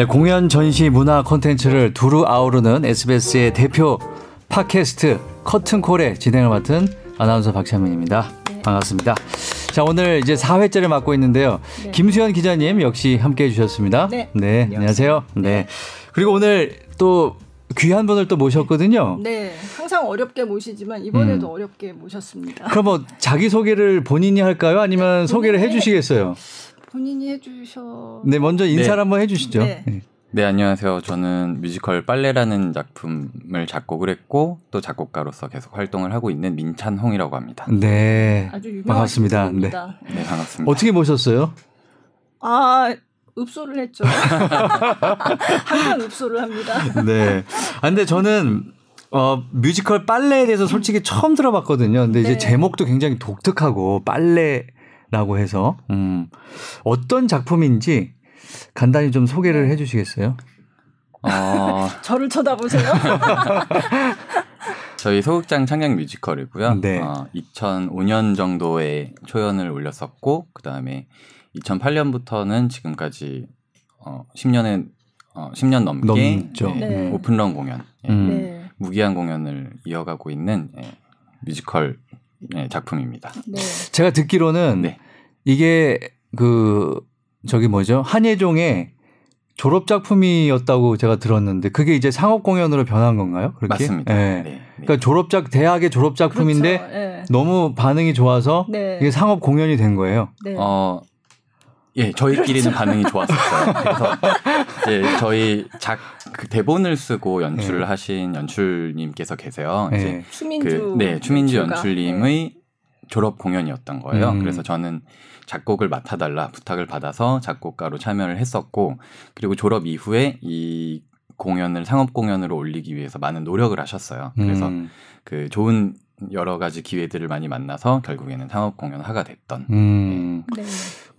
네, 공연 전시 문화 콘텐츠를 두루 아우르는 SBS의 대표 팟캐스트 커튼콜의 진행을 맡은 아나운서 박찬민입니다. 네. 반갑습니다. 자, 오늘 이제 4회째를 맡고 있는데요. 네. 김수현 기자님 역시 함께 해주셨습니다. 네. 네, 안녕하세요. 네. 그리고 오늘 또 귀한 분을 또 모셨거든요. 네, 항상 어렵게 모시지만 이번에도 음. 어렵게 모셨습니다. 그럼 뭐 자기 소개를 본인이 할까요? 아니면 네, 소개를 해 주시겠어요? 본인이 해주셔. 네, 먼저 인사를 네. 한번 해주시죠. 네. 네. 네, 안녕하세요. 저는 뮤지컬 빨래라는 작품을 작곡을 했고 또 작곡가로서 계속 활동을 하고 있는 민찬홍이라고 합니다. 네, 아주 반갑습니다. 네. 네, 반갑습니다. 어떻게 모셨어요? 아, 읍소를 했죠. 항상 읍소를 합니다. 네. 아, 근데 저는 어, 뮤지컬 빨래에 대해서 솔직히 처음 들어봤거든요. 근데 이제 네. 제목도 굉장히 독특하고 빨래 라고 해서 음, 어떤 작품인지 간단히 좀 소개를 네. 해주시겠어요? 어... 저를 쳐다보세요. 저희 소극장 창작 뮤지컬이고요. 네. 어, 2005년 정도에 초연을 올렸었고 그 다음에 2008년부터는 지금까지 어 10년에 어 10년 넘게 넘죠. 예, 네. 오픈런 공연, 예, 음. 네. 무기한 공연을 이어가고 있는 예, 뮤지컬 예, 작품입니다. 네. 제가 듣기로는 네. 이게 그 저기 뭐죠 한예종의 졸업 작품이었다고 제가 들었는데 그게 이제 상업 공연으로 변한 건가요? 그렇게? 맞습니다. 네. 네. 그러니까 졸업작 대학의 졸업 작품인데 그렇죠. 네. 너무 반응이 좋아서 네. 이게 상업 공연이 된 거예요. 네. 어 예, 저희끼리는. 반응이 좋았었어요. 그래서 이제 저희 작 그 대본을 쓰고 연출을 네. 하신 연출님께서 계세요. 네. 이제 추민주 그, 네, 추민주 연출님의 네. 졸업 공연이었던 거예요. 음. 그래서 저는 작곡을 맡아달라 부탁을 받아서 작곡가로 참여를 했었고 그리고 졸업 이후에 이 공연을 상업 공연으로 올리기 위해서 많은 노력을 하셨어요. 그래서 음. 그 좋은 여러 가지 기회들을 많이 만나서 결국에는 상업 공연을 하가 됐던. 음. 네.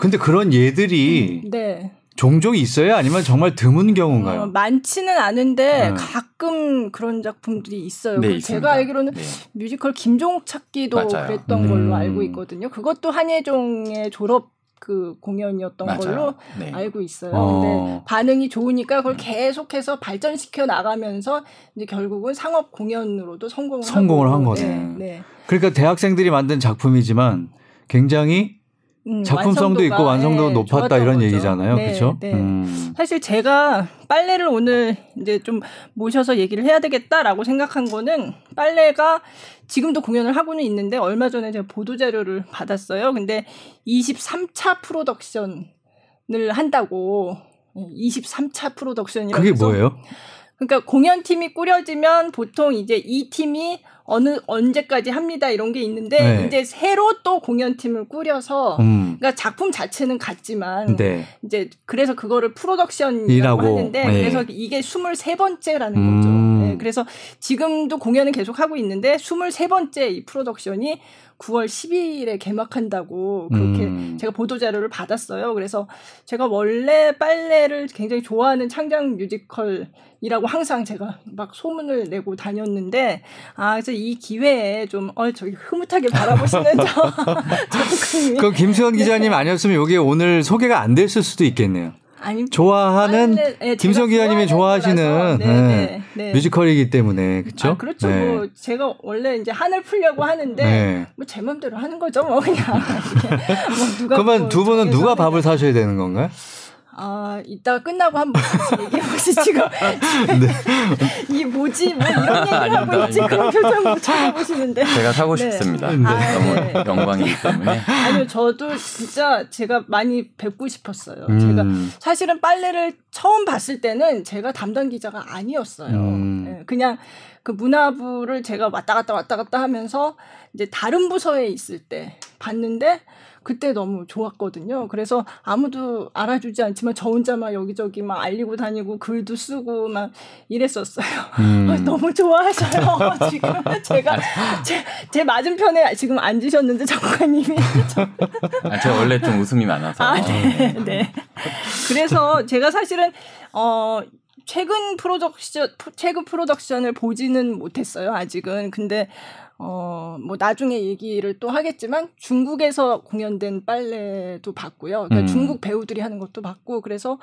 근데 그런 예들이 음, 네. 종종 있어요? 아니면 정말 드문 경우인가요? 어, 많지는 않은데 음. 가끔 그런 작품들이 있어요. 네, 제가 알기로는 네. 뮤지컬 김종욱 찾기도 맞아요. 그랬던 음. 걸로 알고 있거든요. 그것도 한예종의 졸업 그 공연이었던 맞아요. 걸로 네. 알고 있어요. 어. 근데 반응이 좋으니까 그걸 계속해서 발전시켜 나가면서 이제 결국은 상업 공연으로도 성공을 성공을 한 거죠. 네. 네. 그러니까 대학생들이 만든 작품이지만 굉장히 음, 작품성도 있고 완성도가 네, 높았다 이런 거죠. 얘기잖아요. 네, 그렇죠? 네. 음. 사실 제가 빨래를 오늘 이제 좀 모셔서 얘기를 해야 되겠다라고 생각한 거는 빨래가 지금도 공연을 하고는 있는데 얼마 전에 제가 보도 자료를 받았어요. 근데 23차 프로덕션을 한다고 23차 프로덕션이라고 그게 뭐예요? 그러니까 공연팀이 꾸려지면 보통 이제 이 팀이 어느 언제까지 합니다 이런 게 있는데 네. 이제 새로 또 공연팀을 꾸려서 음. 그러니까 작품 자체는 같지만 네. 이제 그래서 그거를 프로덕션이라고 하는데 네. 그래서 이게 23번째라는 음. 거죠. 네. 그래서 지금도 공연을 계속 하고 있는데 23번째 이 프로덕션이 9월 10일에 개막한다고 그렇게 음. 제가 보도 자료를 받았어요. 그래서 제가 원래 빨래를 굉장히 좋아하는 창작 뮤지컬이라고 항상 제가 막 소문을 내고 다녔는데 아 그래서 이 기회에 좀 어 저기 흐뭇하게 바라보시는 저 작가님. 그 김수현 기자님 아니었으면 여기 오늘 소개가 안 됐을 수도 있겠네요. 아니, 좋아하는 아니, 네, 김성 기자님이 좋아하시는 네, 네, 네, 네, 뮤지컬이기 때문에 그렇죠? 아, 그렇죠. 뭐 제가 원래 이제 한을 풀려고 하는데 네. 뭐제 맘대로 하는 거죠, 뭐 그냥. 뭐 누가 그러면 뭐두 분은 누가 밥을 사셔야 되는 건가요? 아, 이따가 끝나고 한번 얘기해보시 지금. 네. 이 뭐지? 뭐 이런 얘기를 하고 있지? 그런 표정으로 쳐다보시는데. 제가 사고 네. 싶습니다. 네. 아, 너무 네. 영광이기 때문에. 아니요, 저도 진짜 제가 많이 뵙고 싶었어요. 음. 제가 사실은 빨래를 처음 봤을 때는 제가 담당 기자가 아니었어요. 음. 네, 그냥 그 문화부를 제가 왔다 갔다 왔다 갔다 하면서 이제 다른 부서에 있을 때 봤는데 그때 너무 좋았거든요. 그래서 아무도 알아주지 않지만 저 혼자 막 여기저기 막 알리고 다니고 글도 쓰고 막 이랬었어요. 음. 아, 너무 좋아하셔요. 지금 제가 제, 제 맞은편에 지금 앉으셨는데 작가님이. 아, 제가 원래 좀 웃음이 많아서. 아, 네, 네. 그래서 제가 사실은 어 최근 프로덕션 최근 프로덕션을 보지는 못했어요 아직은 근데 어, 뭐 나중에 얘기를 또 하겠지만 중국에서 공연된 빨래도 봤고요. 그러니까 음. 중국 배우들이 하는 것도 봤고 그래서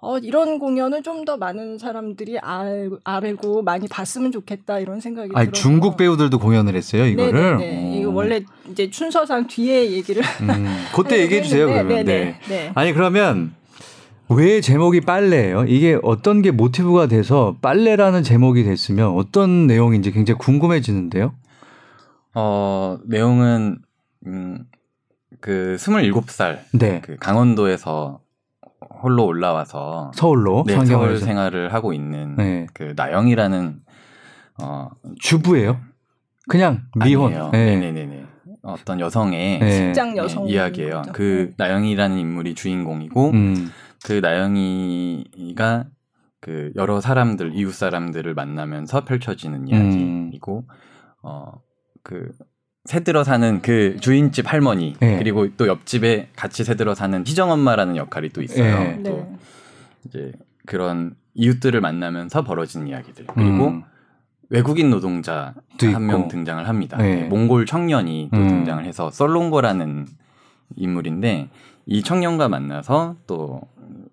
어, 이런 공연을 좀 더 많은 사람들이 알, 알고 많이 봤으면 좋겠다 이런 생각이 들어요. 중국 배우들도 공연을 했어요, 이거를. 네, 이거 원래 이제 춘서상 뒤에 얘기를 음, 그때 얘기해 주세요, 그러면. 네. 네. 아니 그러면 왜 제목이 빨래예요? 이게 어떤 게 모티브가 돼서 빨래라는 제목이 됐으면 어떤 내용인지 굉장히 궁금해지는데요. 어, 내용은 음, 그 27살 네. 그 강원도에서 홀로 올라와서 서울로 네, 서울 생활을 하고 있는 네. 그 나영이라는 어 주부예요? 그냥 미혼. 네. 네네네. 어떤 여성의 네. 직장 여성 이야기예요. 그 네. 나영이라는 인물이 주인공이고 음. 그 나영이가 그 여러 사람들 이웃 사람들을 만나면서 펼쳐지는 이야기이고 음. 어 그 새들어 사는 그 주인집 할머니 네. 그리고 또 옆집에 같이 새들어 사는 희정 엄마라는 역할이 또 있어요. 네. 또 네. 이제 그런 이웃들을 만나면서 벌어진 이야기들 그리고 음. 외국인 노동자 한 명 등장을 합니다. 네. 몽골 청년이 또 음. 등장을 해서 썰롱고라는 인물인데 이 청년과 만나서 또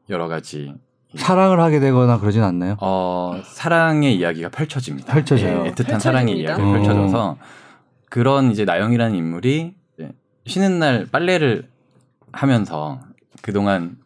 여러 가지 사랑을 하게 되거나 그러진 않나요? 어, 사랑의 이야기가 펼쳐집니다. 펼쳐져요. 네, 애틋한 펼쳐집니다. 사랑의 이야기가 펼쳐져서 그런 이제 나영이라는 인물이 쉬는 날 빨래를 하면서 그동안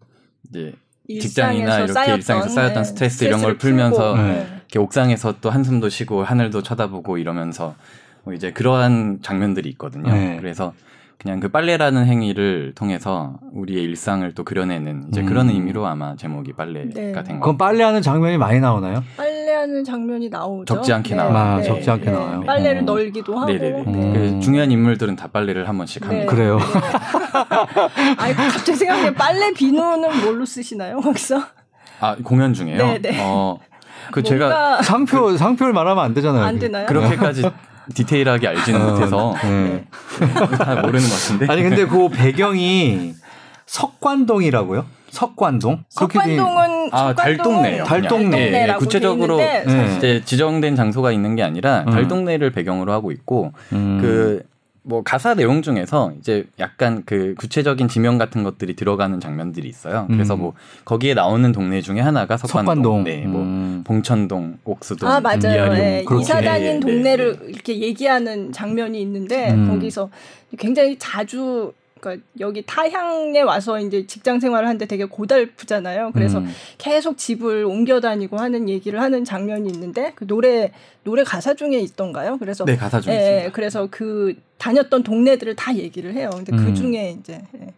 이제 직장이나 이렇게 쌓였던, 일상에서 쌓였던 네. 스트레스 이런 걸 풀면서 네. 이렇게 옥상에서 또 한숨도 쉬고 하늘도 쳐다보고 이러면서 뭐 이제 그러한 장면들이 있거든요. 네. 그래서 그냥 그 빨래라는 행위를 통해서 우리의 일상을 또 그려내는 이제 음. 그런 의미로 아마 제목이 빨래가 네. 된 거. 그럼 빨래하는 장면이 많이 나오나요? 빨래하는 장면이 나오죠. 적지 않게 네. 나와요. 아, 네. 적지 않게 네. 나와요. 빨래를 음. 널기도 하고. 네네네. 음. 그 중요한 인물들은 다 빨래를 한 번씩 네. 합니다. 그래요. 아니 갑자기 생각해 빨래 비누는 뭘로 쓰시나요 거기서? 아 공연 중에요. 네네. 어, 그 제가 상표 상표를 말하면 안 되잖아요. 안 되나요? 그렇게까지 디테일하게 알지는 어, 못해서 네. 다 모르는 것 같은데. 아니 근데 그 배경이 석관동이라고요? 석관동? 석관동은 아 달동네. 달동네. 네, 구체적으로 네. 이제 지정된 장소가 있는 게 아니라 음. 달동네를 배경으로 하고 있고 음. 그뭐 가사 내용 중에서 이제 약간 그 구체적인 지명 같은 것들이 들어가는 장면들이 있어요. 그래서 음. 뭐 거기에 나오는 동네 중에 하나가 석관동, 석관동. 네, 뭐 음. 봉천동, 옥수동, 아 맞아요. 네. 이사 다닌 네, 동네를 네, 이렇게 얘기하는 장면이 있는데 음. 거기서 굉장히 자주 그러니까 여기 타향에 와서 이제 직장 생활을 하는데 되게 고달프잖아요. 그래서 음. 계속 집을 옮겨 다니고 하는 얘기를 하는 장면이 있는데 그 노래 노래 가사 중에 있던가요? 그래서 네 가사 중에 예, 있습니다. 그래서 그 다녔던 동네들을 다 얘기를 해요. 근데 그 음. 그 중에 이제 예.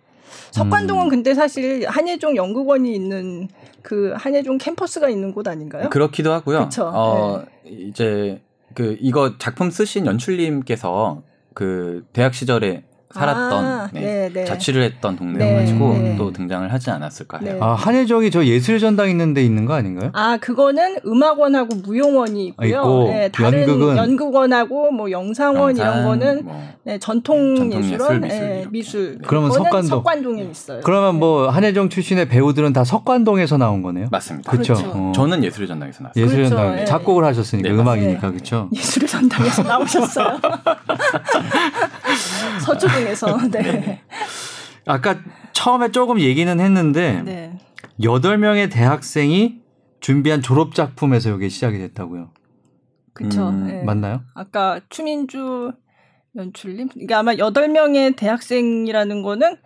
석관동은 음. 근데 사실 한예종 연극원이 있는 그 한예종 캠퍼스가 있는 곳 아닌가요? 그렇기도 하고요. 그쵸? 어 네. 이제 그 이거 작품 쓰신 연출님께서 그 대학 시절에 살았던 아, 네, 네. 자취를 했던 동네여가지고 네, 네, 또 등장을 하지 않았을까 해요. 네. 아 한예정이 저 예술전당 있는데 있는 거 아닌가요? 아 그거는 음악원하고 무용원이 있고요. 아, 있고, 네, 다른 연극은 연극원하고 뭐 영상원 영상, 이런 거는 뭐, 네, 전통, 예술원 미술, 미술. 그러면 석관동 석관동에 있어요. 그러면 뭐 한예정 출신의 배우들은 다 석관동에서 나온 거네요. 맞습니다. 그렇죠. 그렇죠. 어. 저는 예술전당에서 나왔어요. 예술전당 그렇죠. 작곡을 하셨으니까 음악이니까 그렇죠. 예술전당에서 나오셨어요. 서초 중에서. 네. 네. 아까 처음에 조금 얘기는 했는데 네. 8명의 대학생이 준비한 졸업 작품에서 이게 시작이 됐다고요. 그렇죠. 음, 네. 맞나요? 아까 추민주 연출님 이게 아마 8명의 대학생이라는 거는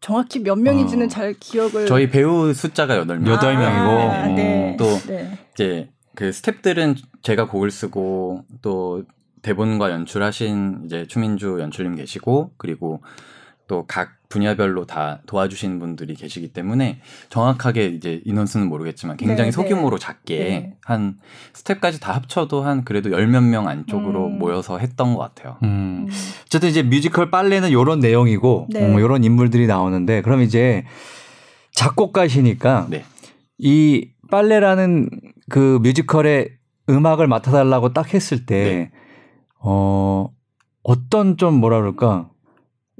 정확히 몇 명인지는 어. 잘 기억을 저희 배우 숫자가 8명. 8명이고 아, 네. 또 네. 이제 그 스탭들은 제가 곡을 쓰고 또 대본과 연출하신 이제 추민주 연출님 계시고 그리고 또 각 분야별로 다 도와주신 분들이 계시기 때문에 정확하게 이제 인원수는 모르겠지만 굉장히 네, 소규모로 네. 작게 네. 한 스텝까지 다 합쳐도 한 그래도 열 몇 명 안쪽으로 음. 모여서 했던 것 같아요. 음. 어쨌든 이제 뮤지컬 빨래는 요런 내용이고 네. 뭐 요런 인물들이 나오는데 그럼 이제 작곡가시니까 네. 이 빨래라는 그 뮤지컬의 음악을 맡아달라고 딱 했을 때 네. 어, 어떤 좀 뭐라 그럴까.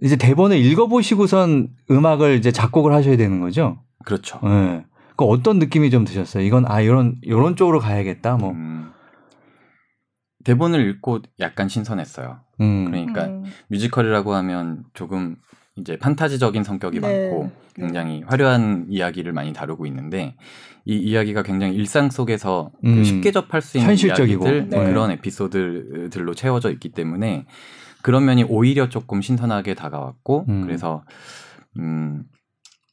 이제 대본을 읽어보시고선 음악을 이제 작곡을 하셔야 되는 거죠? 그렇죠. 예. 네. 그 어떤 느낌이 좀 드셨어요? 이건 아, 이런, 이런 쪽으로 가야겠다, 뭐. 음, 대본을 읽고 약간 신선했어요. 음. 그러니까 음. 뮤지컬이라고 하면 조금 이제 판타지적인 성격이 네. 많고 굉장히 화려한 이야기를 많이 다루고 있는데 이 이야기가 굉장히 일상 속에서 그 음. 쉽게 접할 수 있는 현실적이고 이야기들 네. 그런 에피소드들로 채워져 있기 때문에 그런 면이 오히려 조금 신선하게 다가왔고 음. 그래서 음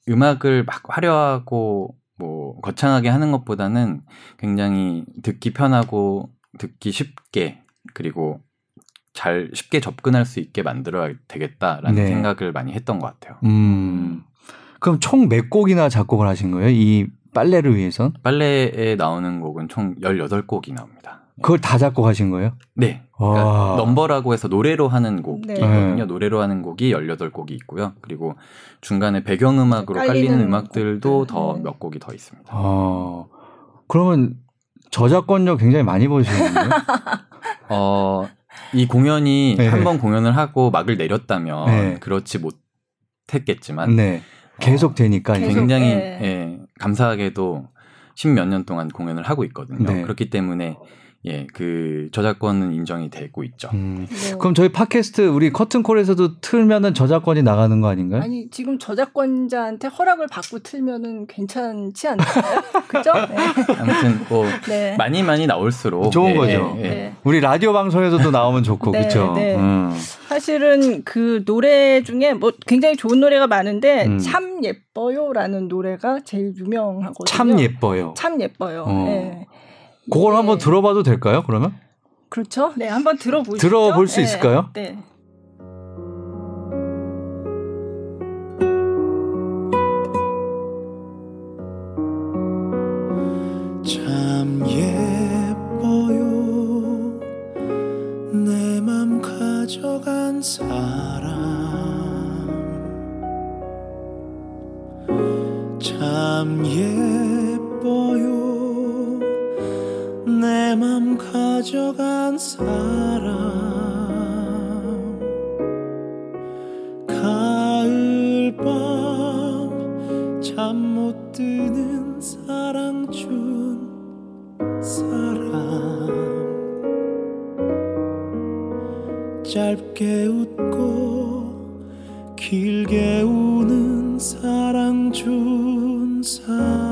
음악을 막 화려하고 뭐 거창하게 하는 것보다는 굉장히 듣기 편하고 듣기 쉽게 그리고 잘 쉽게 접근할 수 있게 만들어야 되겠다라는 네. 생각을 많이 했던 것 같아요. 음. 그럼 총 몇 곡이나 작곡을 하신 거예요? 이 빨래를 위해서? 빨래에 나오는 곡은 총 18곡이 나옵니다. 그걸 다 작곡하신 거예요? 네. 그러니까 넘버라고 해서 노래로 하는 곡이거든요. 네. 노래로 하는 곡이 18곡이 있고요. 그리고 중간에 배경음악으로 깔리는 음악들도 더몇 네. 곡이 더 있습니다. 아, 그러면 저작권료 굉장히 많이 버시는데요? 어, 이 공연이 네. 한번 공연을 하고 막을 내렸다면 네. 그렇지 못했겠지만 네. 계속 되니까 어, 굉장히 네. 예, 감사하게도 십몇 년 동안 공연을 하고 있거든요. 네. 그렇기 때문에 예, 그 저작권은 인정이 되고 있죠. 음. 네. 그럼 저희 팟캐스트 우리 커튼콜에서도 틀면은 저작권이 나가는 거 아닌가요? 아니 지금 저작권자한테 허락을 받고 틀면은 괜찮지 않나요? 그죠? 네. 아무튼 뭐 네. 많이 많이 나올수록 좋은 예, 거죠. 예, 예. 네. 우리 라디오 방송에서도 나오면 좋고 네, 그렇죠. 음. 사실은 그 노래 중에 뭐 굉장히 좋은 노래가 많은데 음. 참 예뻐요라는 노래가 제일 유명하거든요. 참 예뻐요. 참 예뻐요. 어. 네. 그걸 네. 한번 들어봐도 될까요? 그러면? 그렇죠. 네, 한번 들어보시죠. 들어볼 수 네. 있을까요? 네. 길게 우는 사랑 준 사람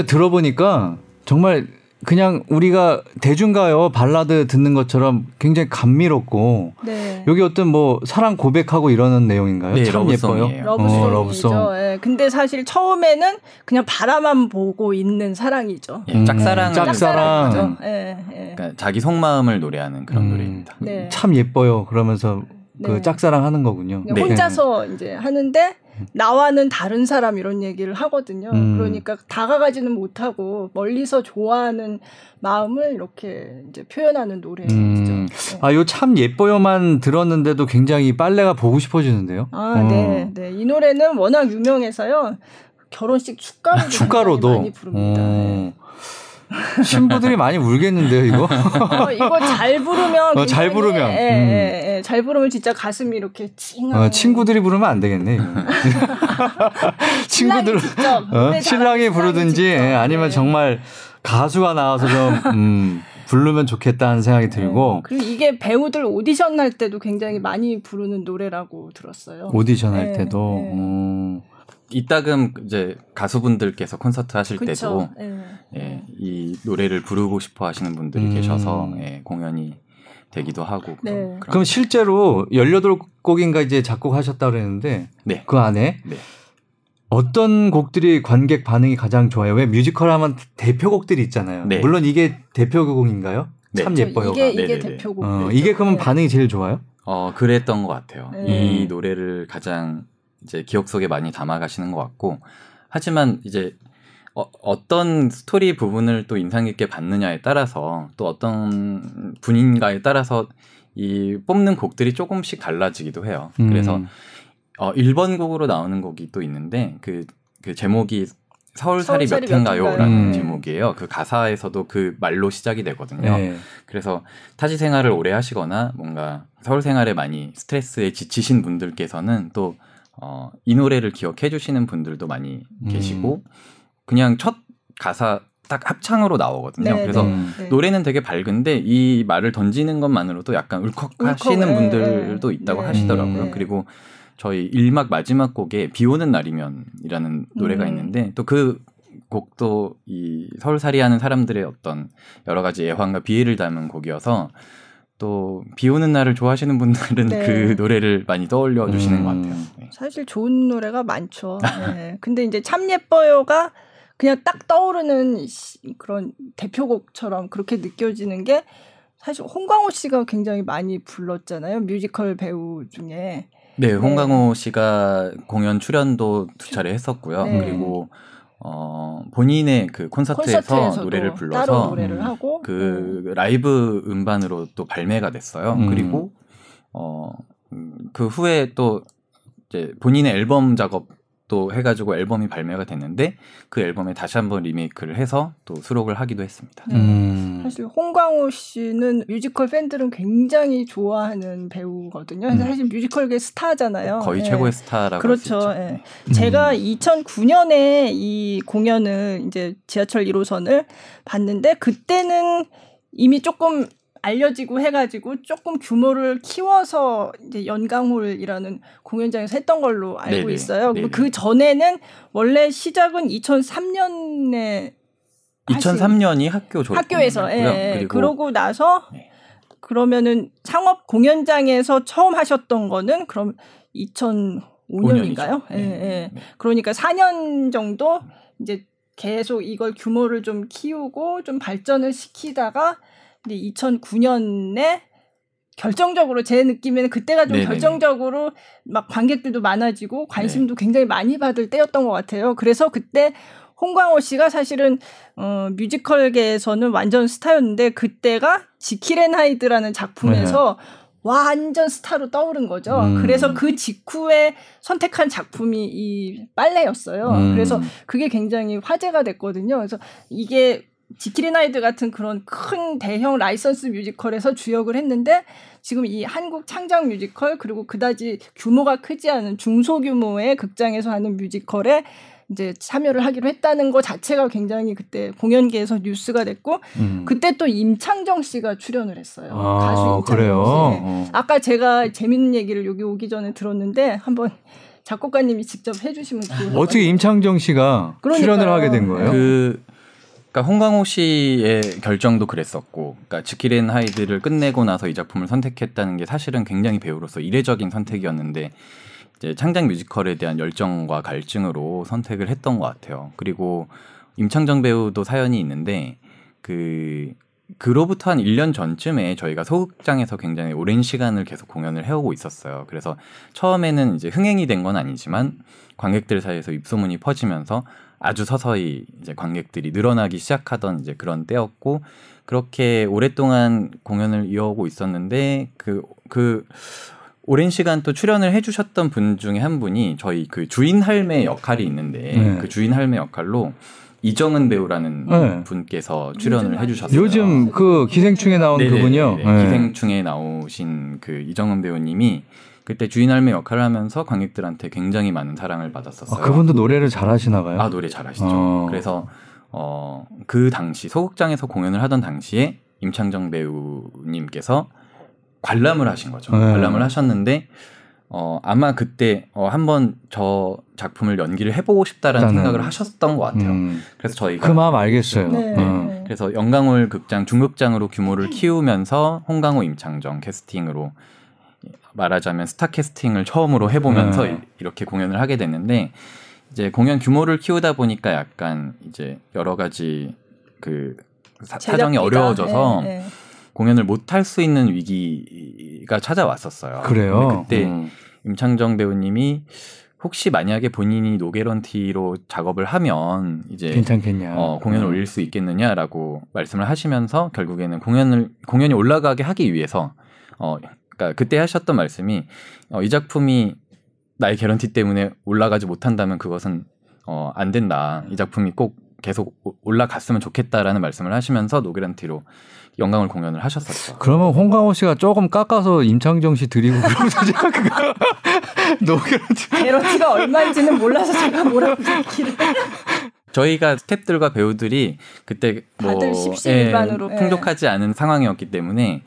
아 진짜 들어보니까 정말 그냥 우리가 대중가요 발라드 듣는 것처럼 굉장히 감미롭고 네. 여기 어떤 뭐 사랑 고백하고 이러는 내용인가요? 네, 참 예뻐요. love song이죠. 어, love song. 네. 근데 사실 처음에는 그냥 바라만 보고 있는 사랑이죠. 예, 짝사랑, 음, 짝사랑. 예, 예. 그러니까 자기 속마음을 노래하는 그런 음, 노래입니다. 네. 참 예뻐요. 그러면서 그 네. 짝사랑 하는 거군요. 네. 혼자서 이제 하는데 나와는 다른 사람 이런 얘기를 하거든요. 음. 그러니까 다가가지는 못하고 멀리서 좋아하는 마음을 이렇게 이제 표현하는 노래죠. 음. 네. 아, 요 참 예뻐요만 들었는데도 굉장히 빨래가 보고 싶어지는데요. 아, 어. 네, 네. 이 노래는 워낙 유명해서요. 결혼식 축가로도, 아, 축가로도? 많이 부릅니다. 어. 네. 신부들이 많이 울겠는데요, 이거? 어, 이거 잘 부르면. 어, 잘 부르면. 예, 예, 음. 예, 예, 잘 부르면 진짜 가슴이 이렇게 칭. 어, 친구들이 부르면 안 되겠네. 친구들. 어, 신랑이 부르든지 예, 아니면 네. 정말 가수가 나와서 좀, 음, 부르면 좋겠다는 생각이 들고. 네. 그리고 이게 배우들 오디션 할 때도 굉장히 많이 부르는 노래라고 들었어요. 오디션 할 네, 때도. 네. 음. 이따금 이제 가수분들께서 콘서트 하실 그쵸. 때도 네. 예, 이 노래를 부르고 싶어 하시는 분들이 음. 계셔서 예, 공연이 되기도 하고 네. 그럼 실제로 18곡인가 이제 작곡하셨다 그랬는데 네. 그 안에 네. 어떤 곡들이 관객 반응이 가장 좋아요? 왜 뮤지컬 하면 대표곡들이 있잖아요. 네. 물론 이게 대표곡인가요? 네. 참 예뻐요. 이게 이게 대표곡. 어, 이게 그러면 네. 반응이 제일 좋아요? 어, 그랬던 것 같아요. 네. 이 노래를 가장 이제 기억 속에 많이 담아가시는 것 같고, 하지만 이제 어, 떤 스토리 부분을 또 인상 깊게 받느냐에 따라서 또 어떤 분인가에 따라서 이 뽑는 곡들이 조금씩 달라지기도 해요. 음. 그래서 어 1번 곡으로 나오는 곡이 또 있는데 그, 그 제목이 서울살이, 서울살이 몇 회인가요라는 음. 제목이에요. 그 가사에서도 그 말로 시작이 되거든요. 네. 그래서 타지 생활을 오래 하시거나 뭔가 서울 생활에 많이 스트레스에 지치신 분들께서는 또 어, 이 노래를 기억해 주시는 분들도 많이 음. 계시고 그냥 첫 가사 딱 합창으로 나오거든요. 네, 그래서 네, 네. 노래는 되게 밝은데 이 말을 던지는 것만으로도 약간 울컥하시는 울컥, 울컥, 네, 있다고 네. 하시더라고요. 음. 그리고 저희 1막 마지막 곡에 비 오는 날이면이라는 노래가 음. 있는데 또 그 곡도 이 서울살이 하는 사람들의 어떤 여러 가지 애환과 비애를 담은 곡이어서 또 비 오는 날을 좋아하시는 분들은 네. 그 노래를 많이 떠올려 주시는 음. 것 같아요. 네. 사실 좋은 노래가 많죠. 네. 근데 이제 참 예뻐요가 그냥 딱 떠오르는 그런 대표곡처럼 그렇게 느껴지는 게 사실 홍광호 씨가 굉장히 많이 불렀잖아요. 뮤지컬 배우 중에. 네, 홍광호 네. 씨가 공연 출연도 두 차례 했었고요. 네. 그리고 어 본인의 그 콘서트에서 노래를 불러서 노래를 하고 그 네. 라이브 음반으로 또 발매가 됐어요. 음. 그리고 어그 음, 후에 또 이제 본인의 앨범 작업 또 해가지고 앨범이 발매가 됐는데 그 앨범에 다시 한번 리메이크를 해서 또 수록을 하기도 했습니다. 네. 음. 사실 홍광호 씨는 뮤지컬 팬들은 굉장히 좋아하는 배우거든요. 음. 사실 뮤지컬계 스타잖아요. 거의 네. 최고의 스타라고 그렇죠. 네. 음. 제가 2009년에 이 공연을 이제 지하철 1호선을 봤는데 그때는 이미 조금 알려지고 해가지고 조금 규모를 키워서 이제 연강홀이라는 공연장에서 했던 걸로 알고 네네. 있어요. 네네. 그 전에는 원래 시작은 2003년에 2003년이 학교 졸업 학교에서 예, 그리고 그러고 나서 네. 그러면은 창업 공연장에서 처음 하셨던 거는 그럼 2005년인가요? 예, 네. 예. 네. 그러니까 4년 정도 이제 계속 이걸 규모를 좀 키우고 좀 발전을 시키다가 근데 2009년에 결정적으로 제 느낌에는 그때가 좀 네네네. 결정적으로 막 관객들도 많아지고 관심도 네. 굉장히 많이 받을 때였던 것 같아요. 그래서 그때 홍광호 씨가 사실은 어 뮤지컬계에서는 완전 스타였는데 그때가 지킬앤 하이드라는 작품에서 네. 완전 스타로 떠오른 거죠. 음. 그래서 그 직후에 선택한 작품이 이 빨래였어요. 음. 그래서 그게 굉장히 화제가 됐거든요. 그래서 이게 지킬 앤 하이드 같은 그런 큰 대형 라이선스 뮤지컬에서 주역을 했는데 지금 이 한국 창작 뮤지컬 그리고 그다지 규모가 크지 않은 중소규모의 극장에서 하는 뮤지컬에 이제 참여를 하기로 했다는 것 자체가 굉장히 그때 공연계에서 뉴스가 됐고 음. 그때 또 임창정 씨가 출연을 했어요. 아, 가수 임창정 그래요? 씨. 어. 아까 제가 재밌는 얘기를 여기 오기 전에 들었는데 한번 작곡가님이 직접 해주시면 좋을 어떻게 임창정 씨가 그러니까요. 출연을 하게 된 거예요? 그 그러니까 홍광호 씨의 결정도 그랬었고, 그러니까 지킬앤 하이드를 끝내고 나서 이 작품을 선택했다는 게 사실은 굉장히 배우로서 이례적인 선택이었는데 이제 창작 뮤지컬에 대한 열정과 갈증으로 선택을 했던 것 같아요. 그리고 임창정 배우도 사연이 있는데 그 그로부터 한 1년 전쯤에 저희가 소극장에서 굉장히 오랜 시간을 계속 공연을 해오고 있었어요. 그래서 처음에는 이제 흥행이 된 건 아니지만 관객들 사이에서 입소문이 퍼지면서 아주 서서히 이제 관객들이 늘어나기 시작하던 이제 그런 때였고 그렇게 오랫동안 공연을 이어오고 있었는데 그그 그 오랜 시간 또 출연을 해주셨던 분 중에 한 분이 저희 그 주인 할매 역할이 있는데 네. 그 주인 할매 역할로 이정은 배우라는 네. 분께서 출연을 해주셨어요. 요즘 그 기생충에 나온 네네네. 그분요. 네. 기생충에 나오신 그 이정은 배우님이 그때 주인 할매 역할을 하면서 관객들한테 굉장히 많은 사랑을 받았었어요. 아, 그분도 노래를 잘 하시나 봐요. 아 노래 잘 하시죠. 어. 그래서 어, 그 당시 소극장에서 공연을 하던 당시에 임창정 배우님께서 관람을 하신 거죠. 네. 관람을 하셨는데 어, 아마 그때 어, 한번 저 작품을 연기를 해보고 싶다라는 일단은. 생각을 하셨던 것 같아요. 음. 그래서 저희가 그 마음 알겠어요. 네. 네. 그래서 영광홀 극장 중극장으로 규모를 키우면서 홍강호 임창정 캐스팅으로 말하자면 스타 캐스팅을 처음으로 해보면서 네. 이렇게 공연을 하게 됐는데 이제 공연 규모를 키우다 보니까 약간 이제 여러 가지 그 사, 정이 어려워져서 네, 네. 공연을 못 할 수 있는 위기가 찾아왔었어요. 그래요. 그때 음. 임창정 배우님이 혹시 만약에 본인이 노게런티로 작업을 하면 이제 괜찮겠냐 어, 공연을 음. 올릴 수 있겠느냐라고 말씀을 하시면서 결국에는 공연을 공연이 올라가게 하기 위해서 어 그러니까 그때 하셨던 말씀이 어, 이 작품이 나의 개런티 때문에 올라가지 못한다면 그것은 어, 안 된다. 이 작품이 꼭 계속 올라갔으면 좋겠다라는 말씀을 하시면서 노게런티로 영광을 공연을 하셨었죠. 그러면 홍강호 씨가 조금 깎아서 임창정 씨 드리고 그러면서 제가 그거 노게런티 게런티가 얼마인지는 몰라서 제가 뭐라고 얘기를 저희가 스탭들과 배우들이 그때 뭐 다들 십시일반으로 예, 풍족하지 않은 상황이었기 때문에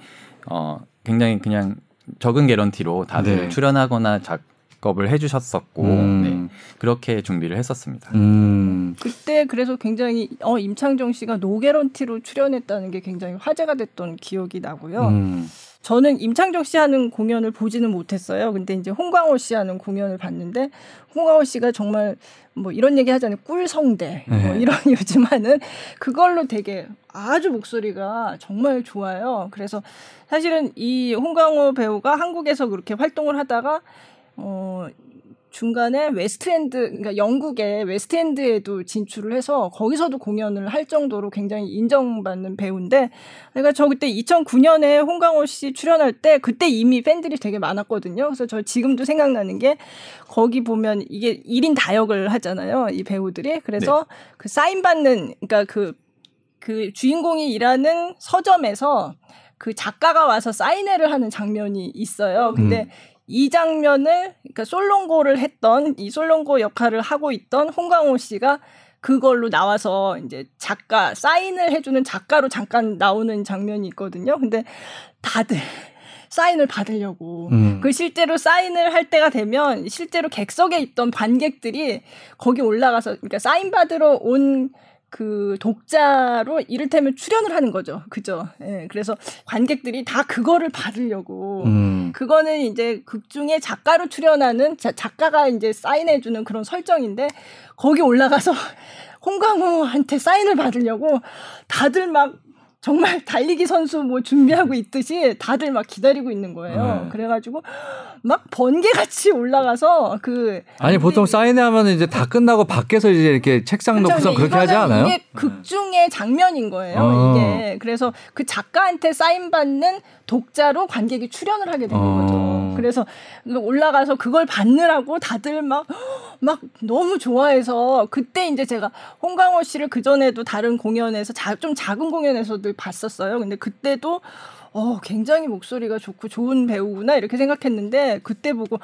어 굉장히 그냥 적은 개런티로 다들 네. 출연하거나 작업을 해주셨었고 음. 네. 그렇게 준비를 했었습니다. 음. 그때 그래서 굉장히 어 임창정 씨가 노개런티로 출연했다는 게 굉장히 화제가 됐던 기억이 나고요. 음. 저는 임창정 씨 하는 공연을 보지는 못했어요. 근데 이제 홍광호 씨 하는 공연을 봤는데 홍광호 씨가 정말 뭐 이런 얘기 하잖아요. 꿀성대 뭐 네. 뭐 이런 요즘 하는 그걸로 되게 아주 목소리가 정말 좋아요. 그래서 사실은 이 홍광호 배우가 한국에서 그렇게 활동을 하다가 어 중간에 웨스트엔드 그러니까 영국의 웨스트엔드에도 진출을 해서 거기서도 공연을 할 정도로 굉장히 인정받는 배우인데 그러니까 저 그때 2009년에 홍광호 씨 출연할 때 그때 이미 팬들이 되게 많았거든요. 그래서 저 지금도 생각나는 게 거기 보면 이게 1인 다역을 하잖아요. 이 배우들이. 그래서 네. 그 사인 받는 그러니까 그그 그 주인공이 일하는 서점에서 그 작가가 와서 사인회를 하는 장면이 있어요. 근데 음. 이 장면을 그러니까 솔롱고를 했던 이 솔롱고 역할을 하고 있던 홍광호 씨가 그걸로 나와서 이제 작가 사인을 해주는 작가로 잠깐 나오는 장면이 있거든요. 근데 다들 사인을 받으려고 음. 그 실제로 사인을 할 때가 되면 실제로 객석에 있던 관객들이 거기 올라가서 그러니까 사인 받으러 온 그 독자로 이를테면 출연을 하는 거죠. 그죠? 예. 그래서 관객들이 다 그거를 받으려고. 음. 그거는 이제 극 중에 작가로 출연하는 자, 작가가 이제 사인해주는 그런 설정인데 거기 올라가서 홍광호한테 사인을 받으려고 다들 막 정말 달리기 선수 뭐 준비하고 있듯이 다들 막 기다리고 있는 거예요. 네. 그래가지고 막 번개 같이 올라가서 그 아니 보통 사인회 하면 이제 다 끝나고 밖에서 이제 이렇게 책상 그렇죠. 놓고서 그렇게 하지 않아요? 이게 극 중의 장면인 거예요. 어. 이게 그래서 그 작가한테 사인 받는 독자로 관객이 출연을 하게 되는 어. 거죠. 그래서 올라가서 그걸 받느라고 다들 막, 막 너무 좋아해서 그때 이제 제가 홍강호 씨를 그전에도 다른 공연에서 자, 좀 작은 공연에서도 봤었어요. 근데 그때도 어, 굉장히 목소리가 좋고 좋은 배우구나 이렇게 생각했는데 그때 보고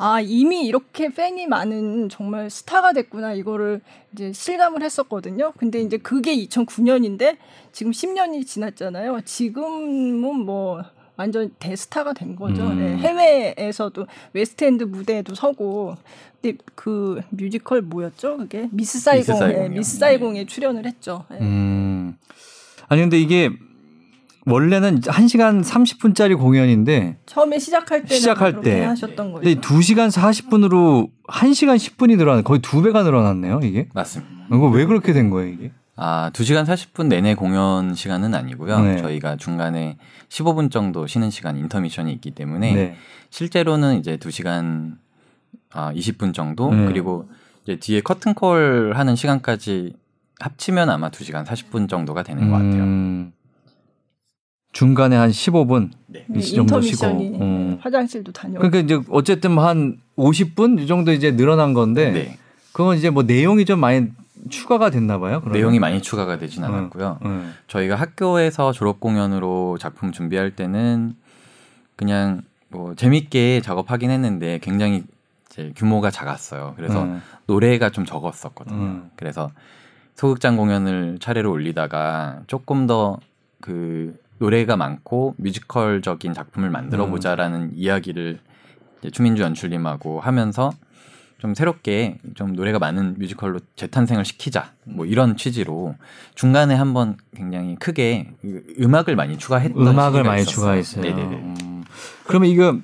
아, 이미 이렇게 팬이 많은 정말 스타가 됐구나, 이거를 이제 실감을 했었거든요. 근데 이제 그게 2009년인데 지금 10년이 지났잖아요. 지금은 뭐 완전 대스타가 된 거죠. 음. 네, 해외에서도 웨스트엔드 무대에도 서고 근데 그 뮤지컬 뭐였죠? 그게 미스 사이공, 네, 미스 사이공에 출연을 했죠. 네. 음. 아니 근데 이게 원래는 1시간 30분짜리 공연인데 처음에 시작할 때 시작할 때 하셨던 거예요. 근데 2시간 40분으로 1시간 10분이 늘어난 거의 두 배가 늘어났네요, 이게. 맞습니다. 이거 왜 그렇게 된 거예요, 이게? 아, 2시간 40분 내내 공연 시간은 아니고요. 네. 저희가 중간에 15분 정도 쉬는 시간 인터미션이 있기 때문에 네. 실제로는 이제 2시간 아, 20분 정도 네. 그리고 이제 뒤에 커튼콜 하는 시간까지 합치면 아마 2시간 40분 정도가 되는 음... 것 같아요. 음. 중간에 한 15분 네. 이 정도 쉬고 음. 화장실도 다녀. 그러니까 이제 어쨌든 한 50분 이 정도 이제 늘어난 건데 네. 그건 이제 뭐 내용이 좀 많이 추가가 됐나 봐요. 그러면? 내용이 많이 추가가 되진 않았고요. 음, 음. 저희가 학교에서 졸업 공연으로 작품 준비할 때는 그냥 뭐 재밌게 작업하긴 했는데 굉장히 이제 규모가 작았어요. 그래서 음. 노래가 좀 적었었거든요. 음. 그래서 소극장 공연을 차례로 올리다가 조금 더 그 노래가 많고 뮤지컬적인 작품을 만들어 음. 보자라는 음. 이야기를 추민주 연출님하고 하면서 좀 새롭게 좀 노래가 많은 뮤지컬로 재탄생을 시키자 뭐 이런 취지로 중간에 한번 굉장히 크게 음악을 많이 추가했던 음악을 많이 있었어요. 추가했어요. 네네네. 음. 그러면 이거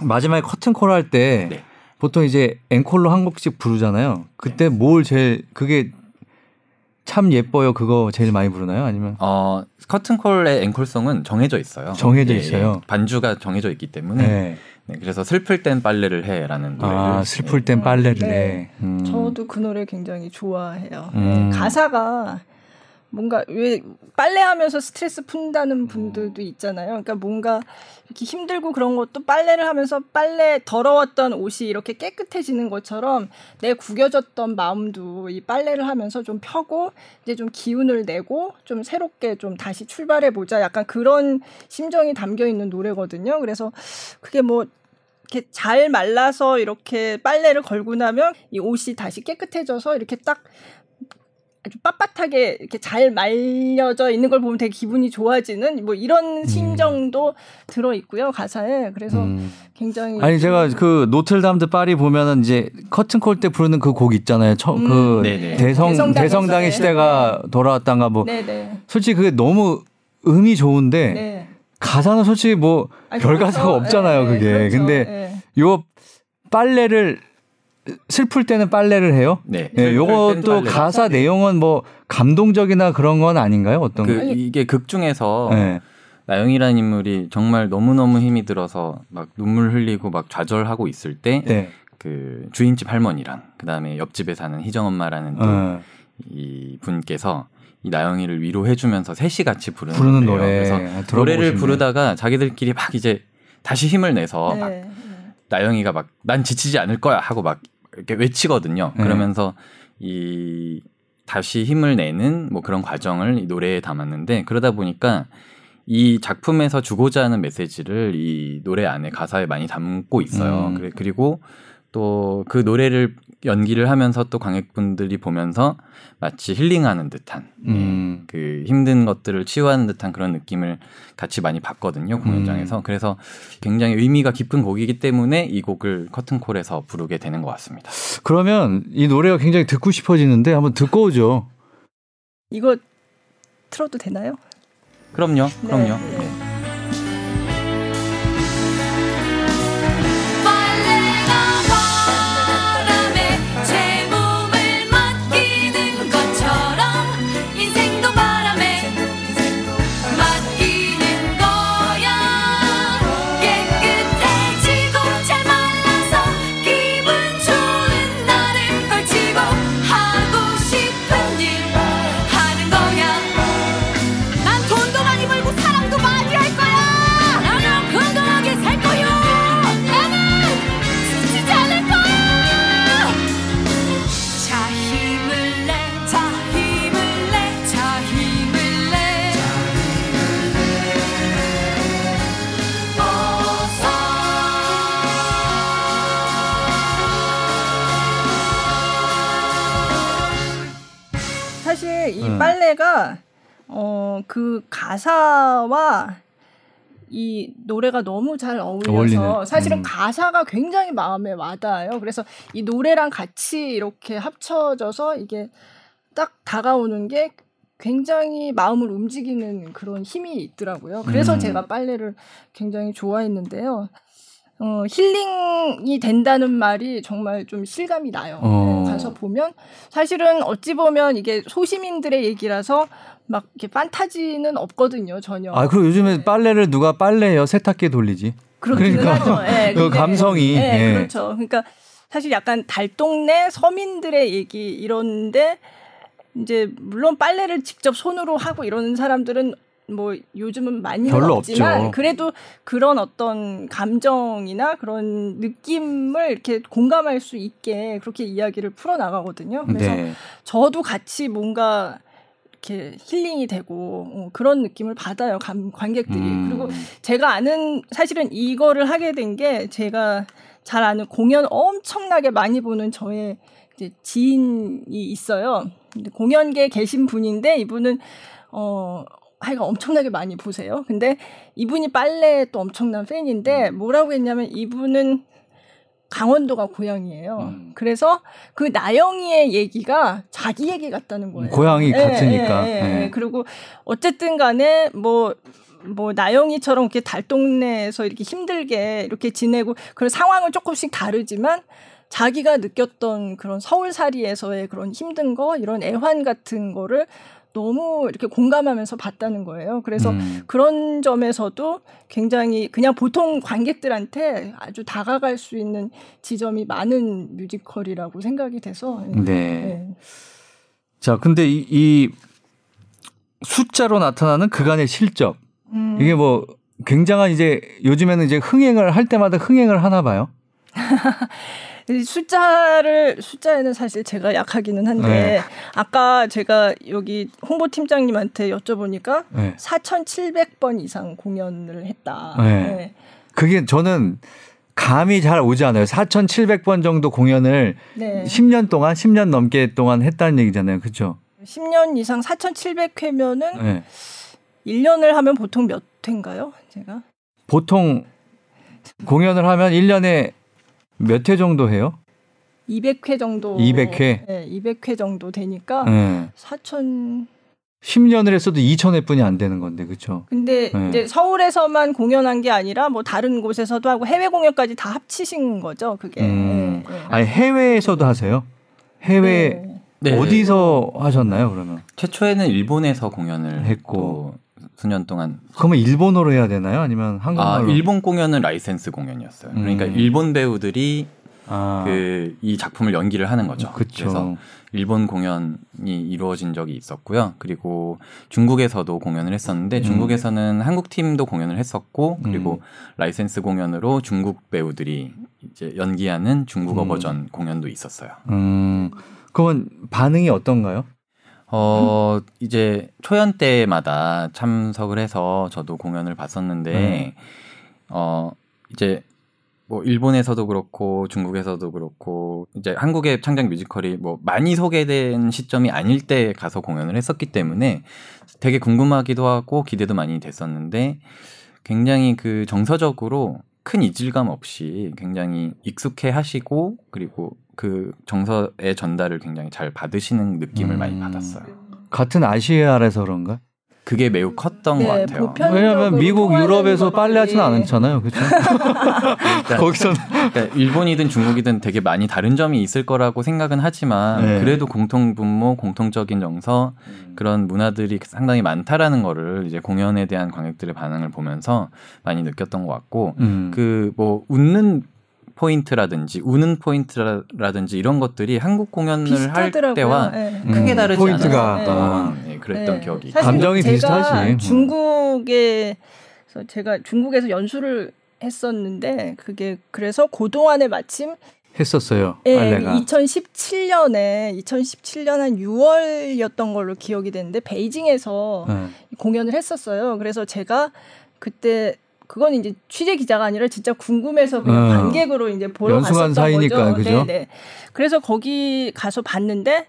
마지막에 커튼콜 할때 네. 보통 이제 앵콜로 한 곡씩 부르잖아요. 그때 네. 뭘 제일 그게 참 예뻐요. 그거 제일 많이 부르나요? 아니면 어 커튼콜의 앵콜송은 정해져 있어요. 정해져 예, 있어요. 예. 반주가 정해져 있기 때문에 네. 네, 그래서 슬플 땐 빨래를 해라는 아, 노래를 아 슬플 땐 빨래를 네. 해. 음. 저도 그 노래 굉장히 좋아해요. 음. 가사가 뭔가 왜 빨래하면서 스트레스 푼다는 분들도 있잖아요. 그러니까 뭔가 이렇게 힘들고 그런 것도 빨래를 하면서 빨래 더러웠던 옷이 이렇게 깨끗해지는 것처럼 내 구겨졌던 마음도 이 빨래를 하면서 좀 펴고 이제 좀 기운을 내고 좀 새롭게 좀 다시 출발해 보자. 약간 그런 심정이 담겨 있는 노래거든요. 그래서 그게 뭐 이렇게 잘 말라서 이렇게 빨래를 걸고 나면 이 옷이 다시 깨끗해져서 이렇게 딱 아주 빳빳하게 이렇게 잘 말려져 있는 걸 보면 되게 기분이 좋아지는 뭐 이런 음. 심정도 음. 들어 있고요 가사에 그래서 음. 굉장히 아니 제가 그 노트르담 드 파리 보면은 이제 커튼콜 때 부르는 그 곡 있잖아요 처, 음. 그 대성 대성당의 시대가 돌아왔단가 뭐 네네. 솔직히 그게 너무 음이 좋은데 네. 가사는 솔직히 뭐 별 가사가 없잖아요 네, 그게 그렇죠. 근데 네. 요 빨래를 슬플 때는 빨래를 해요? 네. 네 요것도 가사 내용은 뭐 감동적이나 그런 건 아닌가요? 어떤 그, 이게 극 중에서 네. 나영이라는 인물이 정말 너무너무 힘이 들어서 막 눈물 흘리고 막 좌절하고 있을 때 네. 그 주인집 할머니랑 그다음에 옆집에 사는 희정 엄마라는 어. 분께서 이 나영이를 위로해 주면서 셋이 같이 부르는, 부르는 노래. 그래서 아, 노래를 부르다가 자기들끼리 막 이제 다시 힘을 내서 네. 막 나영이가 막 난 지치지 않을 거야 하고 막 이렇게 외치거든요. 네. 그러면서 이 다시 힘을 내는 뭐 그런 과정을 이 노래에 담았는데 그러다 보니까 이 작품에서 주고자 하는 메시지를 이 노래 안에 가사에 많이 담고 있어요. 음. 그리고 또 그 노래를 연기를 하면서 또 관객분들이 보면서 마치 힐링하는 듯한 음. 그 힘든 것들을 치유하는 듯한 그런 느낌을 같이 많이 받거든요 공연장에서 음. 그래서 굉장히 의미가 깊은 곡이기 때문에 이 곡을 커튼콜에서 부르게 되는 것 같습니다. 그러면 이 노래가 굉장히 듣고 싶어지는데 한번 듣고 오죠. 이거 틀어도 되나요? 그럼요, 그럼요. 네. 네. 가사와 이 노래가 너무 잘 어울려서 어울리네. 사실은 음. 가사가 굉장히 마음에 와닿아요. 그래서 이 노래랑 같이 이렇게 합쳐져서 이게 딱 다가오는 게 굉장히 마음을 움직이는 그런 힘이 있더라고요. 그래서 음. 제가 빨래를 굉장히 좋아했는데요. 어, 힐링이 된다는 말이 정말 좀 실감이 나요. 어. 네, 가서 보면 사실은 어찌 보면 이게 소시민들의 얘기라서 막 이렇게 판타지는 없거든요, 전혀. 아, 그리고 요즘에 네. 빨래를 누가 빨래요? 세탁기에 돌리지. 그러니까 네, 그 감성이. 네, 예. 그렇죠. 그러니까 사실 약간 달동네 서민들의 얘기 이런데 이제 물론 빨래를 직접 손으로 하고 이러는 사람들은 뭐 요즘은 많이 별로 없지만 없죠. 그래도 그런 어떤 감정이나 그런 느낌을 이렇게 공감할 수 있게 그렇게 이야기를 풀어 나가거든요. 그래서 네. 저도 같이 뭔가 이렇게 힐링이 되고 어, 그런 느낌을 받아요 감, 관객들이 음. 그리고 제가 아는 사실은 이거를 하게 된 게 제가 잘 아는 공연 엄청나게 많이 보는 저의 이제 지인이 있어요. 공연계에 계신 분인데 이분은 어 하여간 엄청나게 많이 보세요. 근데 이분이 빨래 또 엄청난 팬인데 음. 뭐라고 했냐면 이분은 강원도가 고향이에요. 음. 그래서 그 나영이의 얘기가 자기 얘기 같다는 거예요. 고향이 예, 같으니까. 예, 예, 예. 그리고 어쨌든 간에 뭐뭐 나영이처럼 이렇게 달동네에서 이렇게 힘들게 이렇게 지내고 그런 상황은 조금씩 다르지만 자기가 느꼈던 그런 서울살이에서의 그런 힘든 거 이런 애환 같은 거를 너무 이렇게 공감하면서 봤다는 거예요. 그래서 음. 그런 점에서도 굉장히 그냥 보통 관객들한테 아주 다가갈 수 있는 지점이 많은 뮤지컬이라고 생각이 돼서. 네. 네. 자, 근데 이, 이 숫자로 나타나는 그간의 실적. 음. 이게 뭐 굉장한 이제 요즘에는 이제 흥행을 할 때마다 흥행을 하나 봐요. 숫자를 숫자에는 사실 제가 약하기는 한데 네. 아까 제가 여기 홍보팀장님한테 여쭤보니까 네. 4,700번 이상 공연을 했다. 네. 네. 그게 저는 감이 잘 오지 않아요. 4,700번 정도 공연을 네. 10년 동안 10년 넘게 동안 했다는 얘기잖아요. 그렇죠? 10년 이상 4,700회면은 네. 1년을 하면 보통 몇 회인가요? 제가 보통 공연을 하면 1년에 몇 회 정도 해요? 200회 정도. 200회? 네, 200회 정도 되니까 네. 4천 10년을 했어도 2천회뿐이 안 되는 건데, 그렇죠? 근데 네. 이제 서울에서만 공연한 게 아니라 뭐 다른 곳에서도 하고 해외 공연까지 다 합치신 거죠, 그게. 음. 네, 네. 아니 해외에서도 하세요? 해외 네. 네. 어디서 하셨나요, 그러면? 최초에는 일본에서 공연을 했고 수년 동안. 그러면 일본어로 해야 되나요? 아니면 한국말로? 아, 일본 공연은 라이센스 공연이었어요. 그러니까 음. 일본 배우들이 아. 그이 작품을 연기를 하는 거죠. 그쵸. 그래서 일본 공연이 이루어진 적이 있었고요. 그리고 중국에서도 공연을 했었는데 음. 중국에서는 한국 팀도 공연을 했었고 그리고 음. 라이센스 공연으로 중국 배우들이 이제 연기하는 중국어 음. 버전 공연도 있었어요. 음. 그건 반응이 어떤가요? 어, 이제 초연 때마다 참석을 해서 저도 공연을 봤었는데, 음. 어, 이제 뭐 일본에서도 그렇고 중국에서도 그렇고 이제 한국의 창작 뮤지컬이 뭐 많이 소개된 시점이 아닐 때 가서 공연을 했었기 때문에 되게 궁금하기도 하고 기대도 많이 됐었는데 굉장히 그 정서적으로 큰 이질감 없이 굉장히 익숙해 하시고 그리고 그 정서의 전달을 굉장히 잘 받으시는 느낌을 음. 많이 받았어요. 같은 아시아에서 그런가? 그게 매우 컸던 네, 것 같아요. 왜냐하면 미국, 유럽에서 빨래 하지는 않잖아요, 그렇죠? 그러니까, 거기서는 그러니까 일본이든 중국이든 되게 많이 다른 점이 있을 거라고 생각은 하지만 네. 그래도 공통 분모, 공통적인 정서 음. 그런 문화들이 상당히 많다라는 거를 이제 공연에 대한 관객들의 반응을 보면서 많이 느꼈던 것 같고 음. 그뭐 웃는 포인트라든지 우는 포인트라든지 이런 것들이 한국 공연을 비슷하더라고요. 할 때와 네. 크게 음, 다르지 포인트가 않았던 네. 네, 그랬던 네. 기억이 감정이 비슷하지. 음. 중국에서 제가 중국에서 연수를 했었는데 그게 그래서 그동안에 마침 했었어요. 네, 빨래가. 2017년에 2017년 한 6월이었던 걸로 기억이 되는데 베이징에서 네. 공연을 했었어요. 그래서 제가 그때 그건 이제 취재 기자가 아니라 진짜 궁금해서 그냥 어. 관객으로 이제 보러 갔었던 사이니까, 거죠. 그죠? 네네. 그래서 거기 가서 봤는데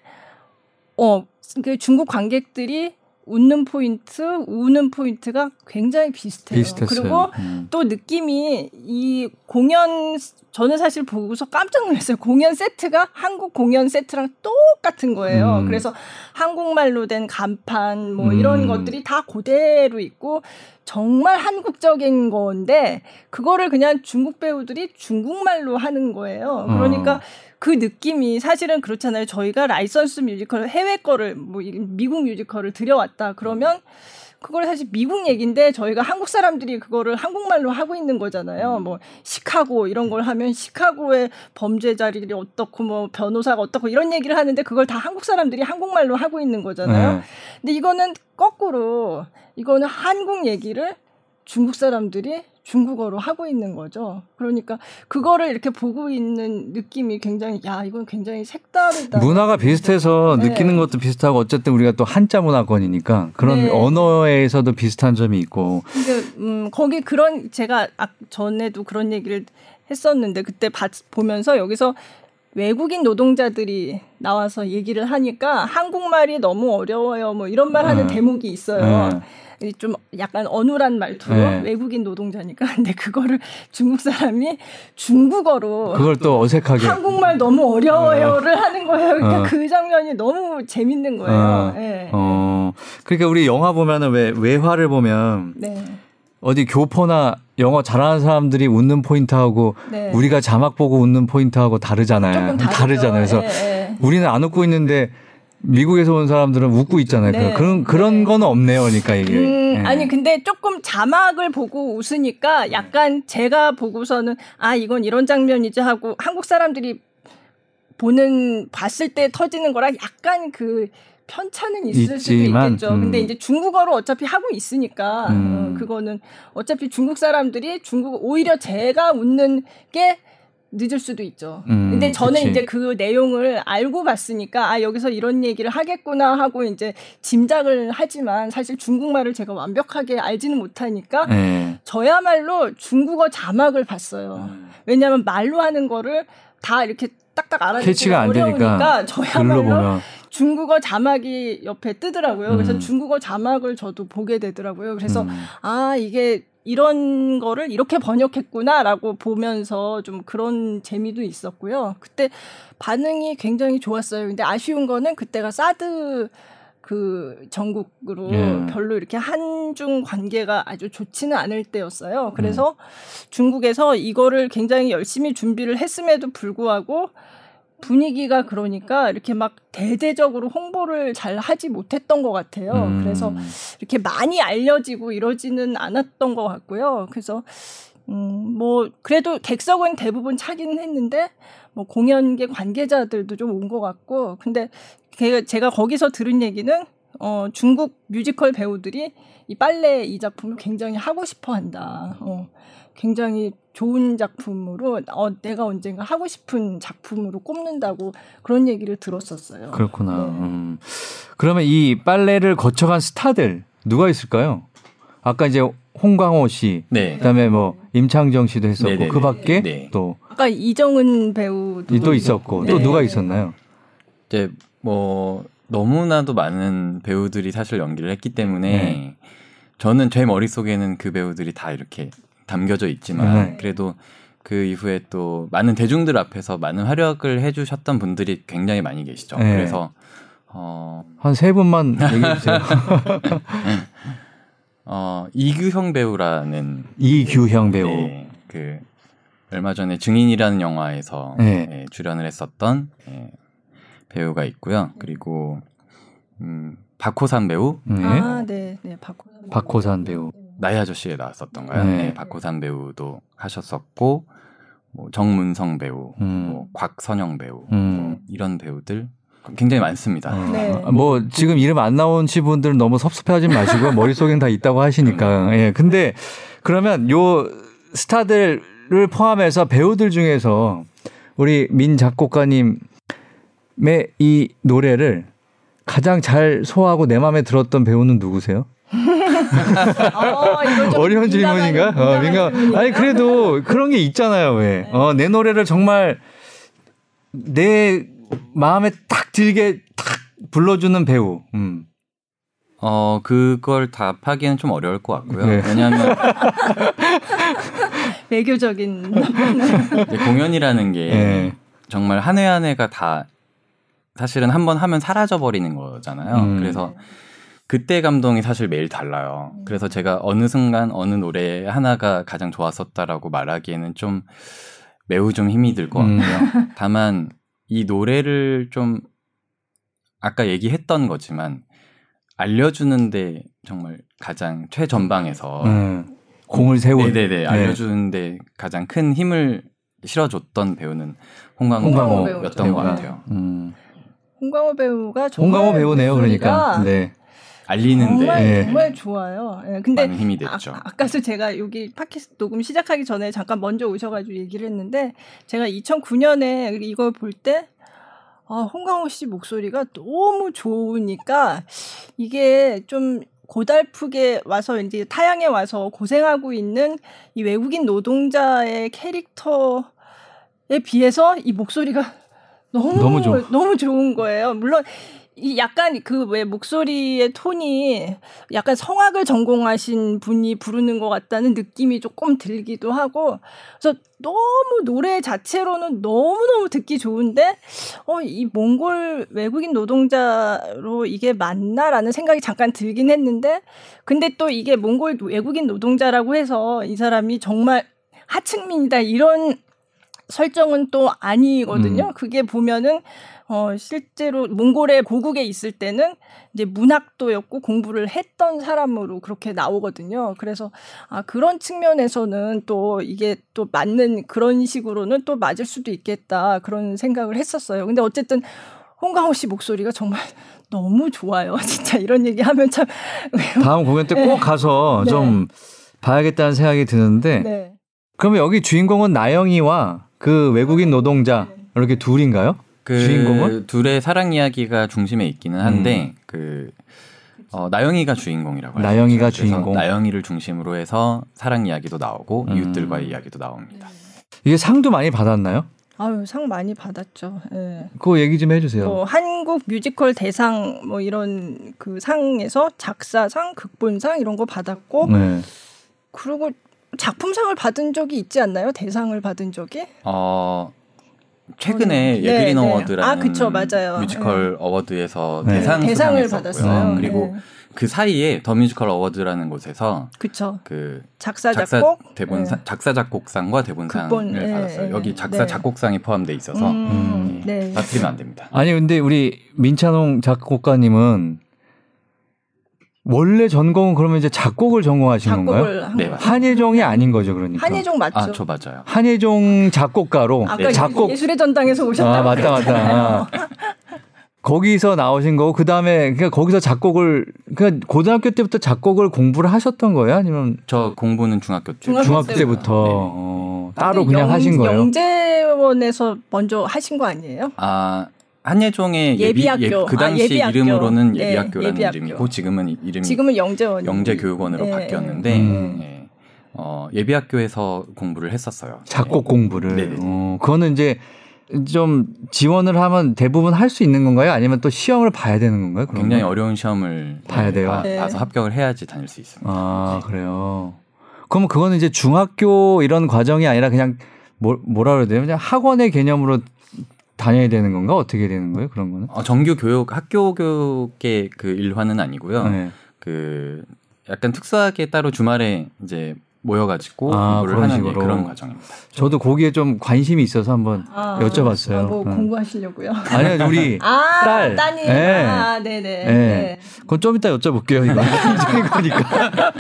어, 그 중국 관객들이 웃는 포인트, 우는 포인트가 굉장히 비슷해요. 비슷했어요. 그리고 음. 또 느낌이 이 공연 저는 사실 보고서 깜짝 놀랐어요. 공연 세트가 한국 공연 세트랑 똑같은 거예요. 음. 그래서 한국말로 된 간판 뭐 이런 음. 것들이 다 그대로 있고 정말 한국적인 건데 그거를 그냥 중국 배우들이 중국말로 하는 거예요. 그러니까 어. 그 느낌이 사실은 그렇잖아요. 저희가 라이선스 뮤지컬 해외 거를 뭐 미국 뮤지컬을 들여왔다 그러면 그걸 사실 미국 얘기인데 저희가 한국 사람들이 그거를 한국말로 하고 있는 거잖아요. 음. 뭐 시카고 이런 걸 하면 시카고의 범죄자들이 어떻고 뭐 변호사가 어떻고 이런 얘기를 하는데 그걸 다 한국 사람들이 한국말로 하고 있는 거잖아요. 네. 근데 이거는 거꾸로 이거는 한국 얘기를 중국 사람들이 중국어로 하고 있는 거죠. 그러니까 그거를 이렇게 보고 있는 느낌이 굉장히 야 이건 굉장히 색다르다. 문화가 비슷해서 네. 느끼는 것도 비슷하고 어쨌든 우리가 또 한자 문화권이니까 그런 네. 언어에서도 비슷한 점이 있고. 근데 음 거기 그런 제가 아, 전에도 그런 얘기를 했었는데 그때 봤, 보면서 여기서 외국인 노동자들이 나와서 얘기를 하니까 한국말이 너무 어려워요. 뭐 이런 말 하는 네. 대목이 있어요. 네. 좀 약간 어눌한 말투로 네. 외국인 노동자니까 근데 그거를 중국 사람이 중국어로 그걸 또 어색하게 한국말 너무 어려워요를 어. 하는 거예요. 그러니까 어. 그 장면이 너무 재밌는 거예요. 어. 네. 어. 그러니까 우리 영화 보면은 왜 외화를 보면 네. 어디 교포나 영어 잘하는 사람들이 웃는 포인트하고 네. 우리가 자막 보고 웃는 포인트하고 다르잖아요. 다르잖아요. 그래서 네, 네. 우리는 안 웃고 있는데 미국에서 온 사람들은 웃고 있잖아요. 네. 그런 그런 네. 거는 없네요. 그러니까 이게. 음, 네. 아니 근데 조금 자막을 보고 웃으니까 약간 제가 보고서는 아 이건 이런 장면이지 하고 한국 사람들이 보는 봤을 때 터지는 거랑 약간 그 편차는 있을 있지만, 수도 있겠죠. 음. 근데 이제 중국어로 어차피 하고 있으니까 음. 어, 그거는 어차피 중국 사람들이 중국 오히려 제가 웃는 게 늦을 수도 있죠. 음, 근데 저는 그치. 이제 그 내용을 알고 봤으니까 아 여기서 이런 얘기를 하겠구나 하고 이제 짐작을 하지만 사실 중국말을 제가 완벽하게 알지는 못하니까 네. 저야말로 중국어 자막을 봤어요. 음. 왜냐하면 말로 하는 거를 다 이렇게 딱딱 알아듣기가 어려우니까 저야말로 중국어 자막이 옆에 뜨더라고요. 그래서 음. 중국어 자막을 저도 보게 되더라고요. 그래서 음. 아 이게 이런 거를 이렇게 번역했구나라고 보면서 좀 그런 재미도 있었고요. 그때 반응이 굉장히 좋았어요. 근데 아쉬운 거는 그때가 사드 그 전국으로 예. 별로 이렇게 한중 관계가 아주 좋지는 않을 때였어요. 그래서 음. 중국에서 이거를 굉장히 열심히 준비를 했음에도 불구하고 분위기가 그러니까 이렇게 막 대대적으로 홍보를 잘 하지 못했던 것 같아요. 음. 그래서 이렇게 많이 알려지고 이러지는 않았던 것 같고요. 그래서 음, 뭐, 그래도 객석은 대부분 차기는 했는데, 뭐, 공연계 관계자들도 좀 온 것 같고, 근데 제가 거기서 들은 얘기는, 어, 중국 뮤지컬 배우들이 이 빨래 이 작품을 굉장히 하고 싶어 한다. 어, 굉장히 좋은 작품으로 어, 내가 언젠가 하고 싶은 작품으로 꼽는다고 그런 얘기를 들었었어요. 그렇구나. 네. 음. 그러면 이 빨래를 거쳐간 스타들 누가 있을까요? 아까 이제 홍광호 씨, 네. 그다음에 뭐 임창정 씨도 했었고 네네네. 그 밖에 네. 또 아까 이정은 배우도 또 있었고 네. 또 누가 있었나요? 이제 뭐 너무나도 많은 배우들이 사실 연기를 했기 때문에 네. 저는 제 머릿속에는 그 배우들이 다 이렇게 담겨져 있지만 네. 그래도 그 이후에 또 많은 대중들 앞에서 많은 활약을 해주셨던 분들이 굉장히 많이 계시죠. 네. 그래서 어... 한 세 분만 얘기해 주세요. 어, 이규형 배우라는 이규형 배우 네, 그 얼마 전에 증인이라는 영화에서 네. 네, 출연을 했었던 네, 배우가 있고요. 그리고 음, 박호산 배우. 네. 아, 네, 네, 박호산. 박호산 배우. 나의 아저씨에 나왔었던가요? 네. 네, 박호산 배우도 하셨었고 뭐 정문성 배우, 음. 뭐 곽선영 배우 음. 뭐 이런 배우들 굉장히 많습니다. 어. 네. 뭐 지금 이름 안 나오신 분들은 너무 섭섭해하지 마시고 머릿속엔 다 있다고 하시니까. 예. 근데 그러면 요 스타들을 포함해서 배우들 중에서 우리 민 작곡가님의 이 노래를 가장 잘 소화하고 내 마음에 들었던 배우는 누구세요? 어, 어려운 질문인가? 어, 민감. 아니 그래도 그런 게 있잖아요. 왜? 네. 어, 내 노래를 정말 내 마음에 딱 들게 딱 불러주는 배우. 음. 어 그걸 답하기는 좀 어려울 것 같고요. 네. 왜냐하면 외교적인 공연이라는 게 네. 정말 한해한 해가 다 사실은 한 번 하면 사라져 버리는 거잖아요. 음. 그래서 그때 감동이 사실 매일 달라요. 음. 그래서 제가 어느 순간 어느 노래 하나가 가장 좋았었다라고 말하기에는 좀 매우 좀 힘이 들 것 같고요. 음. 다만 이 노래를 좀 아까 얘기했던 거지만 알려주는데 정말 가장 최전방에서 음. 공을 세운 네네네 네. 알려주는데 가장 큰 힘을 실어줬던 배우는 홍광호, 홍광호였던 것 같아요. 음. 홍광호 배우가 홍광호 배우네요, 그러니까. 네. 알리는데 정말, 네. 정말 좋아요. 네, 근데 많은 힘이 됐죠. 아, 까도 제가 여기 팟캐스트 녹음 시작하기 전에 잠깐 먼저 오셔가지고 얘기를 했는데 제가 2009년에 이걸 볼때 아, 홍강호 씨 목소리가 너무 좋으니까 이게 좀 고달프게 와서 이제 타양에 와서 고생하고 있는 이 외국인 노동자의 캐릭터에 비해서 이 목소리가 너무 너무, 너무 좋은 거예요. 물론 이 약간 그 왜 목소리의 톤이 약간 성악을 전공하신 분이 부르는 것 같다는 느낌이 조금 들기도 하고 그래서 너무 노래 자체로는 너무너무 듣기 좋은데 어 이 몽골 외국인 노동자로 이게 맞나라는 생각이 잠깐 들긴 했는데 근데 또 이게 몽골 외국인 노동자라고 해서 이 사람이 정말 하층민이다 이런 설정은 또 아니거든요. 음. 그게 보면은 어 실제로 몽골의 고국에 있을 때는 이제 문학도였고 공부를 했던 사람으로 그렇게 나오거든요. 그래서 아 그런 측면에서는 또 이게 또 맞는 그런 식으로는 또 맞을 수도 있겠다 그런 생각을 했었어요. 근데 어쨌든 홍강호 씨 목소리가 정말 너무 좋아요. 진짜 이런 얘기 하면 참 다음 공연 때꼭 네. 가서 네. 좀 봐야겠다는 생각이 드는데 네. 그러면 여기 주인공은 나영이와 그 외국인 노동자 이렇게 둘인가요? 그 주인공은 둘의 사랑 이야기가 중심에 있기는 한데 음. 그 어, 나영이가 주인공이라고 나영이가 주인공. 나영이를 중심으로 해서 사랑 이야기도 나오고 음. 이웃들과의 이야기도 나옵니다. 이게 상도 많이 받았나요? 아유 상 많이 받았죠. 예. 그거 얘기 좀 해주세요. 뭐 한국 뮤지컬 대상 뭐 이런 그 상에서 작사상, 극본상 이런 거 받았고, 네. 그리고 작품상을 받은 적이 있지 않나요? 대상을 받은 적이? 어 최근에 네, 예그린 네. 어워드라는 아, 그쵸, 맞아요. 뮤지컬 네. 어워드에서 네. 대상 대상을 받았어요. 그리고 네. 그 사이에 더 뮤지컬 어워드라는 곳에서 그쵸. 그 작사 작곡 작사 대본상 네. 작사 작곡상과 대본상을 극본, 받았어요. 여기 작사 작곡상이 포함돼 있어서 음, 네. 다트리면 안 됩니다. 아니 근데 우리 민찬홍 작곡가님은 원래 전공은 그러면 이제 작곡을 전공하신 건가요? 네, 한예종이 아닌 거죠, 그러니까. 한예종 맞죠? 아, 저 맞아요. 한예종 작곡가로 아까 네. 작곡 예술의 전당에서 오셨다고. 아, 맞다, 맞다. 아. 거기서 나오신 거고 그다음에 그냥 거기서 작곡을 그냥 고등학교 때부터 작곡을 공부를 하셨던 거예요? 아니면 저 공부는 중학교 때 중학교, 중학교 때부터 네. 어, 따로 그냥 영, 하신 거예요? 영재원에서 먼저 하신 거 아니에요? 아 한예종의 예비학교 예비, 예, 그 당시 아, 예비학교. 이름으로는 네, 예비학교라는 예비학교. 이름이고 지금은 이름이 지금은 영재원 영재교육원으로 네. 바뀌었는데 음. 예. 어, 예비학교에서 공부를 했었어요. 작곡 공부를. 네. 어, 그거는 이제 좀 지원을 하면 대부분 할 수 있는 건가요? 아니면 또 시험을 봐야 되는 건가요? 굉장히 건? 어려운 시험을 봐야 돼요. 봐, 네. 봐서 합격을 해야지 다닐 수 있습니다. 아 그래요. 그러면 그거는 이제 중학교 이런 과정이 아니라 그냥 뭐, 뭐라 그래야 되냐 그냥 학원의 개념으로 다녀야 되는 건가 어떻게 되는 거예요 그런 거는? 어, 정규 교육 학교 교육의 그 일환은 아니고요. 네. 그 약간 특수하게 따로 주말에 이제 모여가지고 아, 공부를 하는 식으로. 그런 과정입니다. 저도 거기에 좀 관심이 있어서 한번 아, 여쭤봤어요. 아, 뭐 응. 공부하시려고요? 아니요, 우리 아, 딸. 따님. 네. 아, 네네. 네. 네. 그건 좀 이따 여쭤볼게요. 이거 거니까.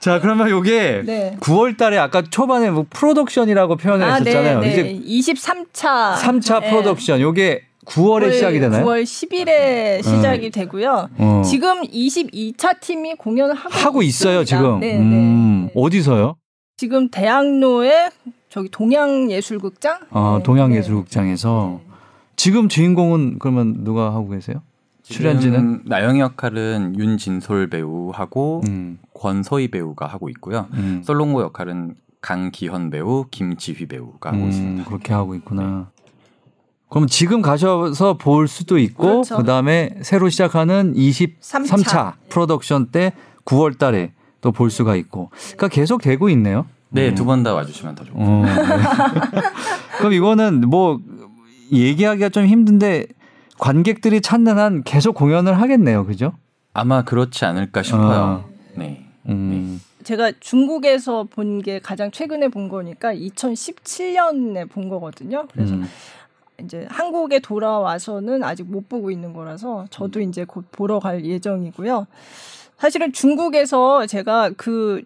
자, 그러면 요게 네. 9월 달에 아까 초반에 뭐 프로덕션이라고 표현을 아, 했었잖아요. 네, 네. 이제 23차. 3차 프로덕션. 요게 9월에 9월, 시작이 되나요? 9월 10일에 시작이 음. 되고요. 어. 지금 22차 팀이 공연을 하고, 하고 있어요, 지금. 네, 음. 네. 어디서요? 지금 대학로에 저기 동양예술극장? 아, 네, 동양예술극장에서 네. 지금 주인공은 그러면 누가 하고 계세요? 출연진은 나영이 역할은 윤진솔 배우하고 음. 권서희 배우가 하고 있고요. 음. 솔롱고 역할은 강기현 배우, 김지휘 배우가 하고 음, 있습니다. 그렇게 하고 있구나. 그럼 지금 가셔서 볼 수도 있고 그렇죠. 그다음에 새로 시작하는 23차 3차. 프로덕션 때 9월 달에 또 볼 수가 있고. 그러니까 계속 되고 있네요. 네, 음. 두번 다 와주시면 더 좋고. 어, 네. 그럼 이거는 뭐 얘기하기가 좀 힘든데 관객들이 찾는 한 계속 공연을 하겠네요. 그죠? 아마 그렇지 않을까 싶어요. 아. 네. 음. 네. 제가 중국에서 본 게 가장 최근에 본 거니까 2017년에 본 거거든요. 그래서 음. 이제 한국에 돌아와서는 아직 못 보고 있는 거라서 저도 음. 이제 곧 보러 갈 예정이고요. 사실은 중국에서 제가 그,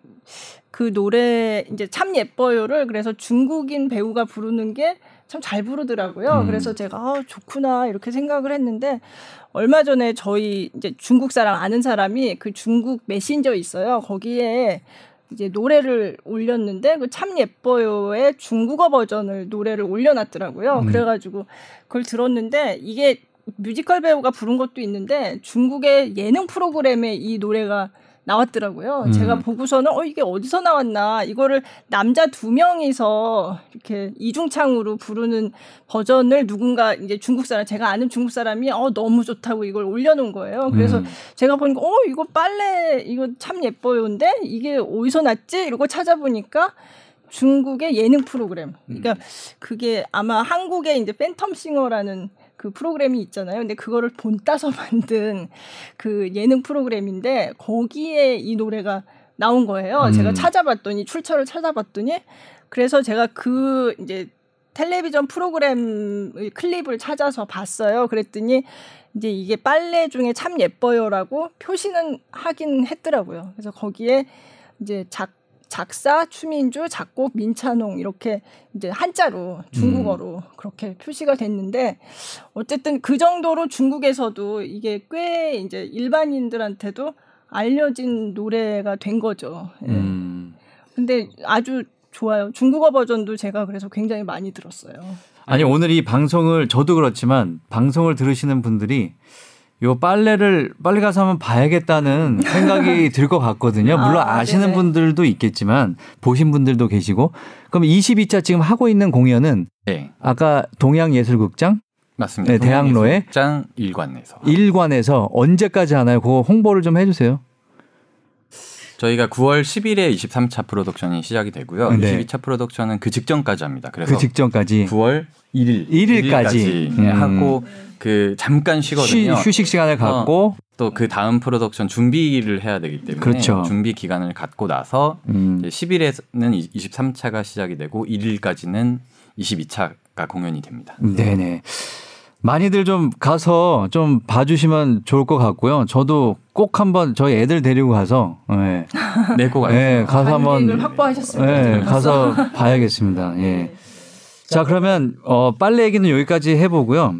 그 노래 이제 참 예뻐요를 그래서 중국인 배우가 부르는 게 참 잘 부르더라고요. 음. 그래서 제가 아, 좋구나 이렇게 생각을 했는데 얼마 전에 저희 이제 중국 사람 아는 사람이 그 중국 메신저 있어요. 거기에 이제 노래를 올렸는데 그 참 예뻐요의 중국어 버전을 노래를 올려놨더라고요. 음. 그래가지고 그걸 들었는데 이게 뮤지컬 배우가 부른 것도 있는데 중국의 예능 프로그램에 이 노래가 나왔더라고요. 음. 제가 보고서는 어 이게 어디서 나왔나 이거를 남자 두 명이서 이렇게 이중창으로 부르는 버전을 누군가 이제 중국 사람 제가 아는 중국 사람이 어 너무 좋다고 이걸 올려놓은 거예요. 그래서 음. 제가 보니까 어 이거 빨래 이거 참 예뻐요인데 이게 어디서 났지 이러고 찾아보니까 중국의 예능 프로그램. 그러니까 음. 그게 아마 한국의 이제 팬텀 싱어라는 그 프로그램이 있잖아요. 근데 그거를 본 따서 만든 그 예능 프로그램인데 거기에 이 노래가 나온 거예요. 음. 제가 찾아봤더니 출처를 찾아봤더니 그래서 제가 그 이제 텔레비전 프로그램 클립을 찾아서 봤어요. 그랬더니 이제 이게 빨래 중에 참 예뻐요라고 표시는 하긴 했더라고요. 그래서 거기에 이제 작 작사, 추민주, 작곡, 민찬홍 이렇게 이제 한자로 중국어로 음. 그렇게 표시가 됐는데 어쨌든 그 정도로 중국에서도 이게 꽤 이제 일반인들한테도 알려진 노래가 된 거죠. 예. 음. 근데 아주 좋아요. 중국어 버전도 제가 그래서 굉장히 많이 들었어요. 아니 오늘 이 방송을 저도 그렇지만 방송을 들으시는 분들이 요 빨래를 빨리 가서 한번 봐야겠다는 생각이 들 것 같거든요. 물론 아, 시는 분들도 있겠지만 보신 분들도 계시고 그럼 22차 지금 하고 있는 공연은 네. 아까 동양예술극장 맞습니다. 네, 대학로에 극장 일관에서 일관에서 언제까지 하나요? 그거 홍보를 좀 해주세요. 저희가 9월 10일에 23차 프로덕션이 시작이 되고요. 네. 22차 프로덕션은 그 직전까지 합니다. 그래서 그 직전까지 9월 1일 1일까지, 1일까지 음. 하고 그 잠깐 쉬거든요. 쉬, 식 시간을 갖고 어, 또그 다음 프로덕션 준비를 해야 되기 때문에 그렇죠. 준비 기간을 갖고 나서 음. 10일에는 23차가 시작이 되고 1일까지는 22차가 공연이 됩니다. 네네. 많이들 좀 가서 좀 봐주시면 좋을 것 같고요. 저도 꼭 한번 저희 애들 데리고 가서 네, 내고 네, 가서 한번 확보하셨습니다. 네, 가서 봐야겠습니다. 예. 네. 자 그러면 어, 빨래 얘기는 여기까지 해보고요.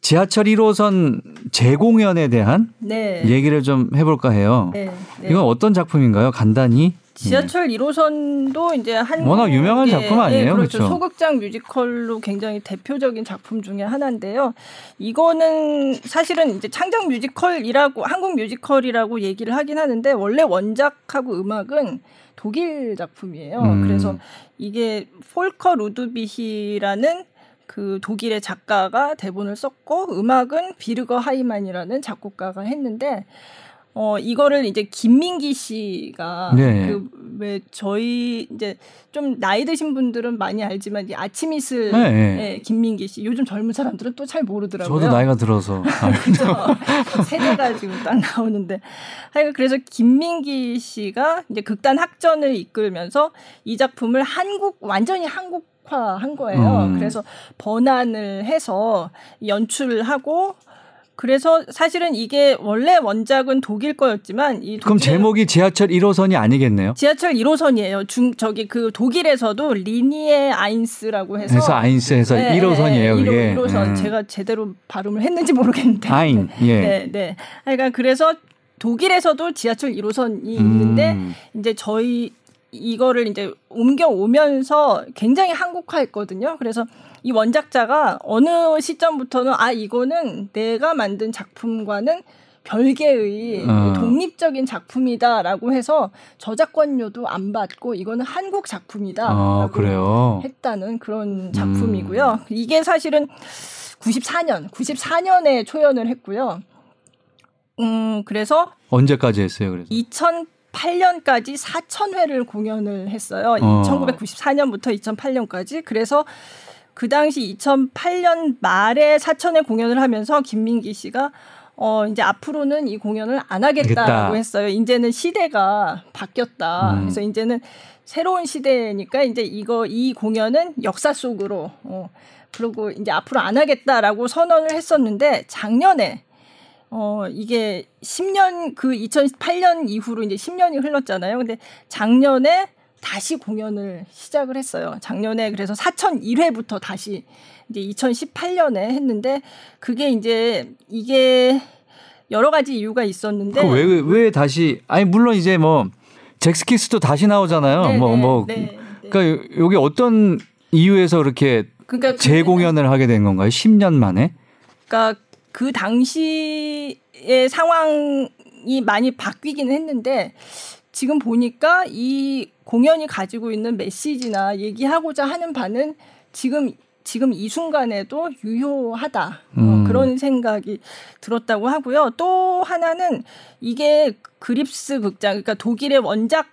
지하철 1호선 재공연에 대한 네. 얘기를 좀 해볼까 해요. 네, 네. 이건 어떤 작품인가요? 간단히. 지하철 1호선도 이제 한 워낙 유명한 작품 아니에요, 네, 그렇죠. 그렇죠. 소극장 뮤지컬로 굉장히 대표적인 작품 중에 하나인데요. 이거는 사실은 이제 창작 뮤지컬이라고 한국 뮤지컬이라고 얘기를 하긴 하는데 원래 원작하고 음악은 독일 작품이에요. 음. 그래서 이게 폴커 루드비히라는 그 독일의 작가가 대본을 썼고 음악은 비르거 하이만이라는 작곡가가 했는데 어 이거를 이제 김민기 씨가 네. 그왜 저희 이제 좀 나이 드신 분들은 많이 알지만 이 아침 이슬 네. 네. 김민기 씨 요즘 젊은 사람들은 또 잘 모르더라고요. 저도 나이가 들어서. 세대가 지금 딱 나오는데 하여간 그래서 김민기 씨가 이제 극단 학전을 이끌면서 이 작품을 한국 완전히 한국 한 거예요. 음. 그래서 번안을 해서 연출을 하고 그래서 사실은 이게 원래 원작은 독일 거였지만 이 그럼 제목이 지하철 1호선이 아니겠네요? 지하철 1호선이에요. 중 저기 그 독일에서도 리니에 아인스라고 해서 해서 아인스해서 네, 1호선이에요. 네, 그게 1호, 선 음. 제가 제대로 발음을 했는지 모르겠는데 아인 예. 네, 네. 그러니까 그래서 독일에서도 지하철 1호선이 음. 있는데 이제 저희 이거를 이제 옮겨오면서 굉장히 한국화했거든요. 그래서 이 원작자가 어느 시점부터는 아 이거는 내가 만든 작품과는 별개의 어. 독립적인 작품이다라고 해서 저작권료도 안 받고 이거는 한국 작품이다라고 아, 그래요? 했다는 그런 작품이고요. 음. 이게 사실은 94년, 94년에 초연을 했고요. 음, 그래서 언제까지 했어요? 그래서 2000 2008년까지 4천 회를 공연을 했어요. 어. 1994년부터 2008년까지. 그래서 그 당시 2008년 말에 4천회 공연을 하면서 김민기 씨가 어 이제 앞으로는 이 공연을 안 하겠다라고 알겠다. 했어요. 이제는 시대가 바뀌었다. 음. 그래서 이제는 새로운 시대니까 이제 이거 이 공연은 역사 속으로 어 그리고 이제 앞으로 안 하겠다라고 선언을 했었는데 작년에 어, 이게 10년, 그 2008년 이후로 이제 10년이 흘렀잖아요. 근데 작년에 다시 공연을 시작을 했어요. 작년에 그래서 4001회부터 다시 이제 2018년에 했는데 그게 이제 이게 여러 가지 이유가 있었는데 왜, 왜 다시 아니 물론 이제 뭐 잭스키스도 다시 나오잖아요. 뭐뭐 네, 뭐, 뭐 네, 네, 그러니까 여기 어떤 이유에서 그렇게 그러니까 재공연을 하게 된 건가요? 10년 만에? 그러니까 그 당시의 상황을 공연이 많이 바뀌기는 했는데 지금 보니까 이 공연이 가지고 있는 메시지나 얘기하고자 하는 바는 지금 지금 이 순간에도 유효하다 어, 음. 어, 그런 생각이 들었다고 하고요. 또 하나는 이게 그립스 극장, 그러니까 독일의 원작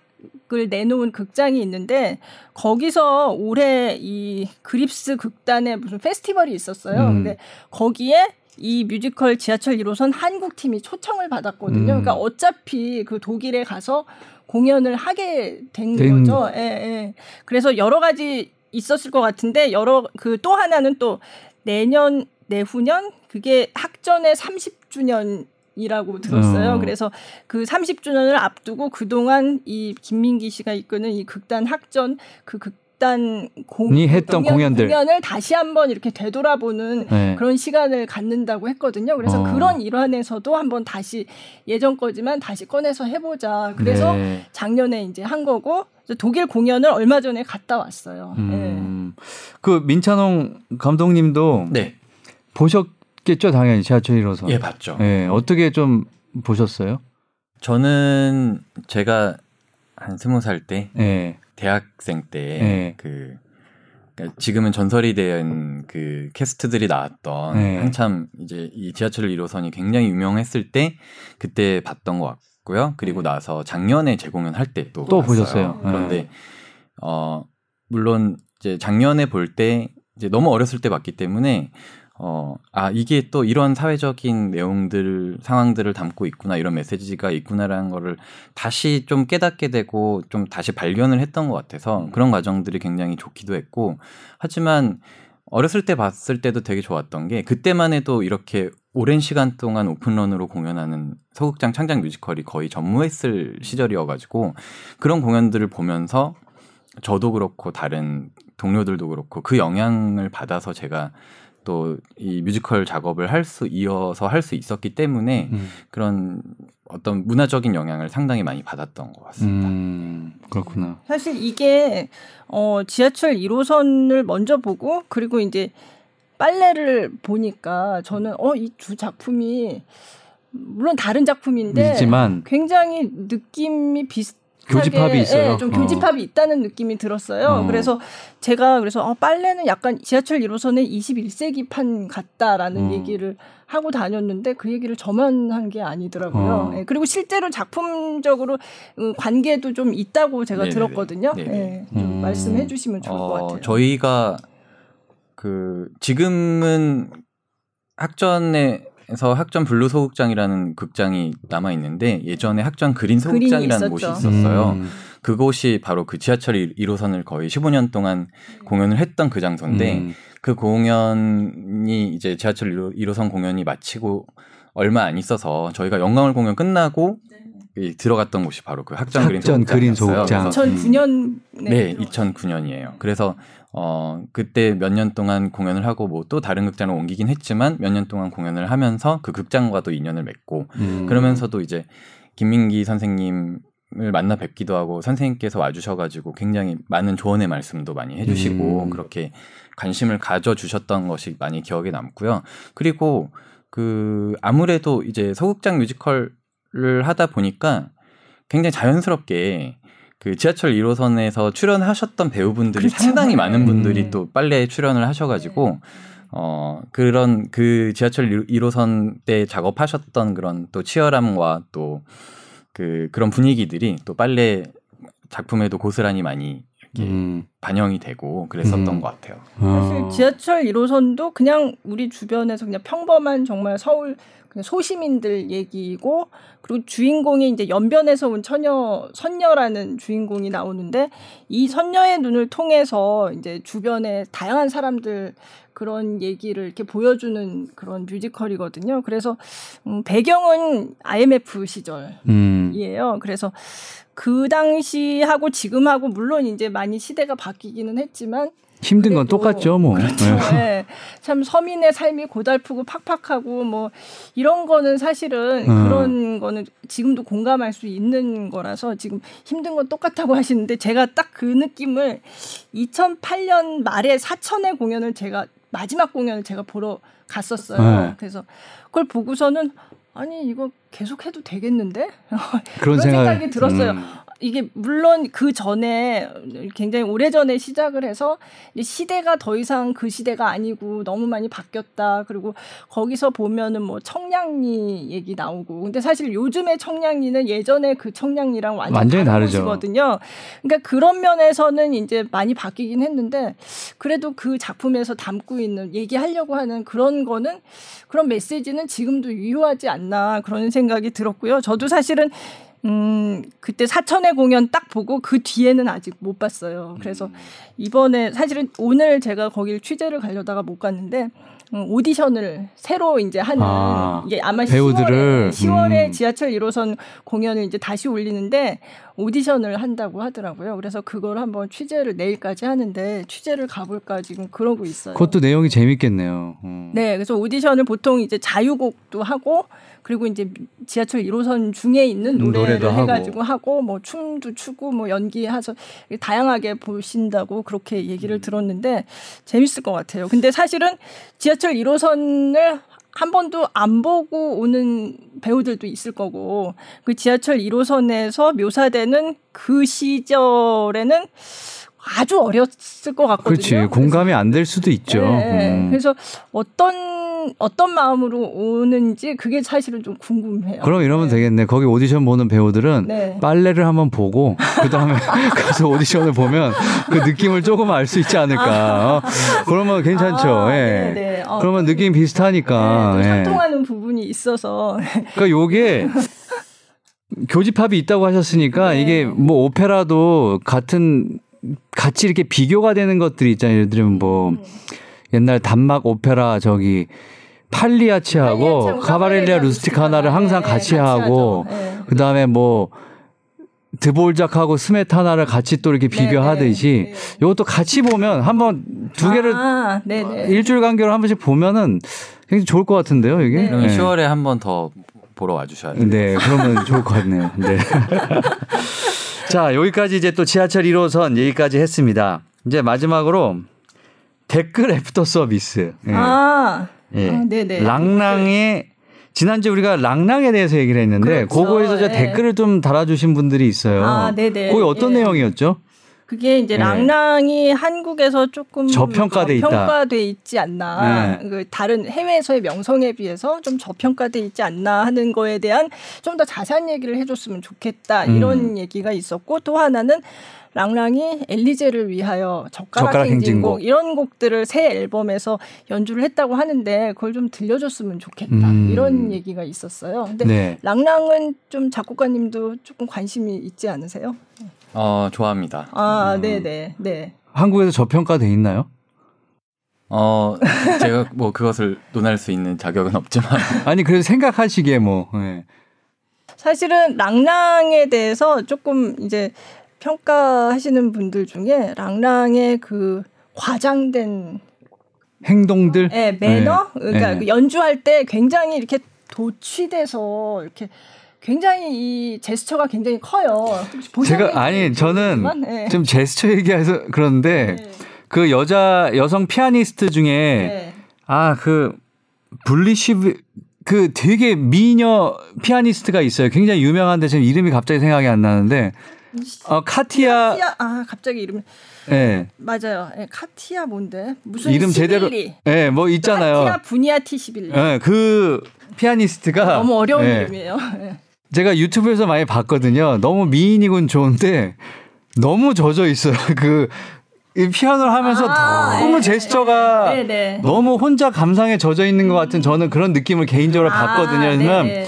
을 내놓은 극장이 있는데 거기서 올해 이 그립스 극단의 무슨 페스티벌이 있었어요. 음. 근데 거기에 이 뮤지컬 지하철 1호선 한국 팀이 초청을 받았거든요. 음. 그러니까 어차피 그 독일에 가서 공연을 하게 된, 된. 거죠. 예, 예. 그래서 여러 가지 있었을 것 같은데 여러 그 또 하나는 또 내년 내후년 그게 학전의 30주년 이라고 들었어요. 어. 그래서 그 30주년을 앞두고 그동안 이 김민기 씨가 이끄는 이 극단 학전 그 극 단 공이 했던 공연, 들 공연을 다시 한번 이렇게 되돌아보는 네. 그런 시간을 갖는다고 했거든요. 그래서 어. 그런 일환에서도 한번 다시 예전 거지만 다시 꺼내서 해보자. 그래서 네. 작년에 이제 한 거고 독일 공연을 얼마 전에 갔다 왔어요. 음. 네. 그 민찬홍 감독님도 네. 보셨 봤겠죠, 당연히 지하철 1호선. 예, 봤죠. 예, 어떻게 좀 보셨어요? 저는 제가 한 스무 살때 예. 대학생 때그 예. 그러니까 지금은 전설이 된 그 캐스트들이 나왔던 예. 한참 이제 이 지하철 1호선이 굉장히 유명했을 때 그때 봤던 것 같고요. 그리고 나서 작년에 재공연 할 때또 또 보셨어요. 그런데 예. 어 물론 이제 작년에 볼 때 이제 너무 어렸을 때 봤기 때문에 어, 아, 이게 또 이런 사회적인 내용들, 상황들을 담고 있구나, 이런 메시지가 있구나라는 거를 다시 좀 깨닫게 되고 좀 다시 발견을 했던 것 같아서 그런 과정들이 굉장히 좋기도 했고, 하지만 어렸을 때 봤을 때도 되게 좋았던 게 그때만 해도 이렇게 오랜 시간 동안 오픈런으로 공연하는 서극장 창작 뮤지컬이 거의 전무했을 시절이어가지고 그런 공연들을 보면서 저도 그렇고 다른 동료들도 그렇고 그 영향을 받아서 제가 또 이 뮤지컬 작업을 할 수 이어서 할 수 있었기 때문에 음. 그런 어떤 문화적인 영향을 상당히 많이 받았던 것 같습니다. 음, 그렇구나. 사실 이게 어 지하철 1호선을 먼저 보고 그리고 이제 빨래를 보니까 저는 어 이 두 작품이 물론 다른 작품인데 있지만 굉장히 느낌이 비슷 교집합이 있어요. 예, 좀 교집합이 어. 있다는 느낌이 들었어요. 어. 그래서 제가 그래서 어, 빨래는 약간 지하철 1호선의 21세기 판 같다라는 어. 얘기를 하고 다녔는데 그 얘기를 저만 한 게 아니더라고요. 어. 예, 그리고 실제로 작품적으로 음, 관계도 좀 있다고 제가 네네네. 들었거든요. 예, 좀 음. 말씀해 주시면 좋을 것 어, 같아요. 저희가 그 지금은 학전에 에서 학전 블루 소극장이라는 극장이 남아 있는데 예전에 학전 그린 소극장이라는 곳이 있었어요. 음. 그곳이 바로 그 지하철 1호선을 거의 15년 동안 공연을 했던 그 장소인데 음. 그 공연이 이제 지하철 1호 선 공연이 마치고 얼마 안 있어서 저희가 영광을 공연 끝나고 네. 들어갔던 곳이 바로 그 학전, 학전 그린 소극장. 2009년 네, 2009년이에요. 그래서 어, 그때 몇 년 동안 공연을 하고 뭐 또 다른 극장을 옮기긴 했지만 몇 년 동안 공연을 하면서 그 극장과도 인연을 맺고 음. 그러면서도 이제 김민기 선생님 을 만나 뵙기도 하고 선생님께서 와주셔가지고 굉장히 많은 조언의 말씀도 많이 해주시고 음. 그렇게 관심을 가져주셨던 것이 많이 기억에 남고요. 그리고 그 아무래도 이제 서극장 뮤지컬을 하다 보니까 굉장히 자연스럽게 그 지하철 1호선에서 출연하셨던 배우분들이 그렇죠. 상당히 많은 분들이 음. 또 빨래 출연을 하셔가지고 네. 어 그런 그 지하철 1호선 때 작업하셨던 그런 또 치열함과 또 그 그런 분위기들이 또 빨래 작품에도 고스란히 많이 이렇게 음. 반영이 되고 그랬었던 음. 것 같아요. 사실 지하철 1호선도 그냥 우리 주변에서 그냥 평범한 정말 서울 소시민들 얘기고 그리고 주인공이 이제 연변에서 온 처녀 선녀라는 주인공이 나오는데 이 선녀의 눈을 통해서 이제 주변의 다양한 사람들 그런 얘기를 이렇게 보여주는 그런 뮤지컬이거든요. 그래서 음, 배경은 IMF 시절이에요. 음. 그래서 그 당시하고 지금하고 물론 이제 많이 시대가 바뀌기는 했지만 힘든 건 똑같죠, 뭐. 그렇죠. 네. 네. 참 서민의 삶이 고달프고 팍팍하고 뭐 이런 거는 사실은 음. 그런 거는 지금도 공감할 수 있는 거라서 지금 힘든 건 똑같다고 하시는데 제가 딱 그 느낌을 2008년 말에 사천의 공연을 제가 마지막 공연을 제가 보러 갔었어요. 네. 그래서 그걸 보고서는 아니 이거 계속 해도 되겠는데 그런, 생각, 생각이 들었어요. 음. 이게 물론 그 전에 굉장히 오래 전에 시작을 해서 시대가 더 이상 그 시대가 아니고 너무 많이 바뀌었다. 그리고 거기서 보면은 뭐 청량리 얘기 나오고. 근데 사실 요즘의 청량리는 예전에 그 청량리랑 완전 완전히 다르죠. 거든요. 그러니까 그런 면에서는 이제 많이 바뀌긴 했는데 그래도 그 작품에서 담고 있는 얘기하려고 하는 그런 거는 그런 메시지는 지금도 유효하지 않나 그런 생각이 들었고요. 저도 사실은 음, 그때 사천의 공연 딱 보고 그 뒤에는 아직 못 봤어요. 그래서 음. 이번에 사실은 오늘 제가 거길 취재를 가려다가 못 갔는데 음, 오디션을 새로 이제 하는 아, 이게 아마 배우들을 10월에, 10월에 음. 지하철 1호선 공연을 이제 다시 올리는데 오디션을 한다고 하더라고요. 그래서 그걸 한번 취재를 내일까지 하는데 취재를 가볼까 지금 그러고 있어요. 그것도 내용이 재밌겠네요. 음. 네, 그래서 오디션을 보통 이제 자유곡도 하고 그리고 이제 지하철 1호선 중에 있는 노래를 해가지고 하고. 하고 뭐 춤도 추고 뭐 연기해서 다양하게 보신다고 그렇게 얘기를 음. 들었는데 재밌을 것 같아요. 근데 사실은 지하철 1호선을 한 번도 안 보고 오는 배우들도 있을 거고 그 지하철 1호선에서 묘사되는 그 시절에는 아주 어렸을 것 같거든요. 그렇지 공감이 안 될 수도 있죠. 네, 음. 그래서 어떤 어떤 마음으로 오는지 그게 사실은 좀 궁금해요. 그럼 이러면 네. 되겠네. 거기 오디션 보는 배우들은 네. 빨래를 한번 보고 그 다음에 가서 오디션을 보면 그 느낌을 조금 알 수 있지 않을까. 어? 그러면 괜찮죠. 아, 예. 네, 어, 그러면 느낌 비슷하니까. 네, 예. 통하는 부분이 있어서. 그러니까 요게 교집합이 있다고 하셨으니까 네. 이게 뭐 오페라도 같은 같이 이렇게 비교가 되는 것들이 있잖아요. 예를 들면 뭐 음. 옛날 단막 오페라 저기 팔리아치하고 카바렐리아 루스티카나를 항상 네, 같이, 같이 하고 네. 그다음에 뭐 드볼작하고 스메타나를 같이 또 이렇게 네, 비교하듯이 네, 네. 이것도 같이 보면 한번 두 개를 아, 일주일 간격으로 한 번씩 보면은 굉장히 좋을 것 같은데요, 이게. 네. 그러면 10월에 한 번 더 보러 와주셔야 돼요. 네, 그러면 좋을 것 같네요. 네. 자, 여기까지 이제 또 지하철 1호선 얘기까지 했습니다. 이제 마지막으로 댓글 애프터 서비스. 예. 아, 예. 아, 네네. 랑랑의 지난주 우리가 랑랑에 대해서 얘기를 했는데 그렇죠. 그거에서 저 예. 댓글을 좀 달아주신 분들이 있어요. 아, 네네. 거기 어떤 예. 내용이었죠? 그게 이제 예. 랑랑이 한국에서 조금 저평가돼 있다. 평가돼 있지 않나. 네. 그 다른 해외에서의 명성에 비해서 좀 저평가돼 있지 않나 하는 거에 대한 좀 더 자세한 얘기를 해줬으면 좋겠다 이런 음. 얘기가 있었고 또 하나는 랑랑이 엘리제를 위하여 젓가락, 젓가락 행진곡 이런 곡들을 새 앨범에서 연주를 했다고 하는데 그걸 좀 들려줬으면 좋겠다 음. 이런 얘기가 있었어요. 근데 네. 랑랑은 좀 작곡가님도 조금 관심이 있지 않으세요? 어 좋아합니다. 아 음. 네네 네. 한국에서 저평가돼 있나요? 어 제가 뭐 그것을 논할 수 있는 자격은 없지만 아니 그래도 생각하시기에 뭐 네. 사실은 랑랑에 대해서 조금 이제 평가하시는 분들 중에 랑랑의 그 과장된 행동들, 네, 매너, 네. 그러니까 네. 그 연주할 때 굉장히 이렇게 도취돼서 이렇게 굉장히 이 제스처가 굉장히 커요. 제가 아니 저는 네. 좀 제스처 얘기해서 그런데 네. 그 여자 여성 피아니스트 중에 네. 아그 블리시브 그 되게 미녀 피아니스트가 있어요. 굉장히 유명한데 지금 이름이 갑자기 생각이 안 나는데 어 카티아. 카티아 아 갑자기 이름. 예. 네. 맞아요. 네, 카티아 뭔데? 무슨 이름 제대로. 예, 네, 뭐 있잖아요. 카티아 부니아 티 시빌리. 예, 네, 그 피아니스트가 너무 어려운 네. 이름이에요. 네. 제가 유튜브에서 많이 봤거든요. 너무 미인이군 좋은데 너무 젖어 있어요. 그 피아노를 하면서 아, 너무 네, 제스처가 네, 네. 너무 혼자 감상에 젖어 있는 것 같은 저는 그런 느낌을 개인적으로 아, 받거든요. 왜냐면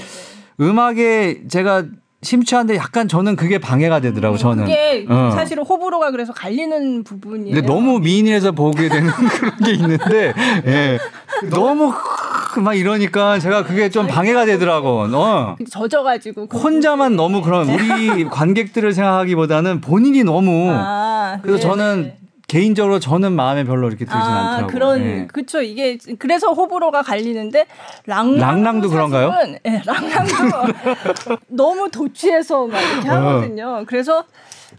음악에 제가 심취한데 약간 저는 그게 방해가 되더라고 저는. 그게 어. 사실은 호불호가 그래서 갈리는 부분이에요. 근데 너무 미인에서 보게 되는 그런 게 있는데, 예. 너무 막 이러니까 제가 그게 좀 방해가 되더라고. 어. 젖어가지고 혼자만 너무 그런 우리 관객들을 생각하기보다는 본인이 너무. 아, 그래서 네네. 저는 개인적으로 저는 마음에 별로 이렇게 들진 아, 않더라고요. 그런 네. 그쵸 이게 그래서 호불호가 갈리는데 랑랑도, 랑랑도 그런가요? 네, 랑랑도 너무 도취해서 막 이렇게 어. 하거든요. 그래서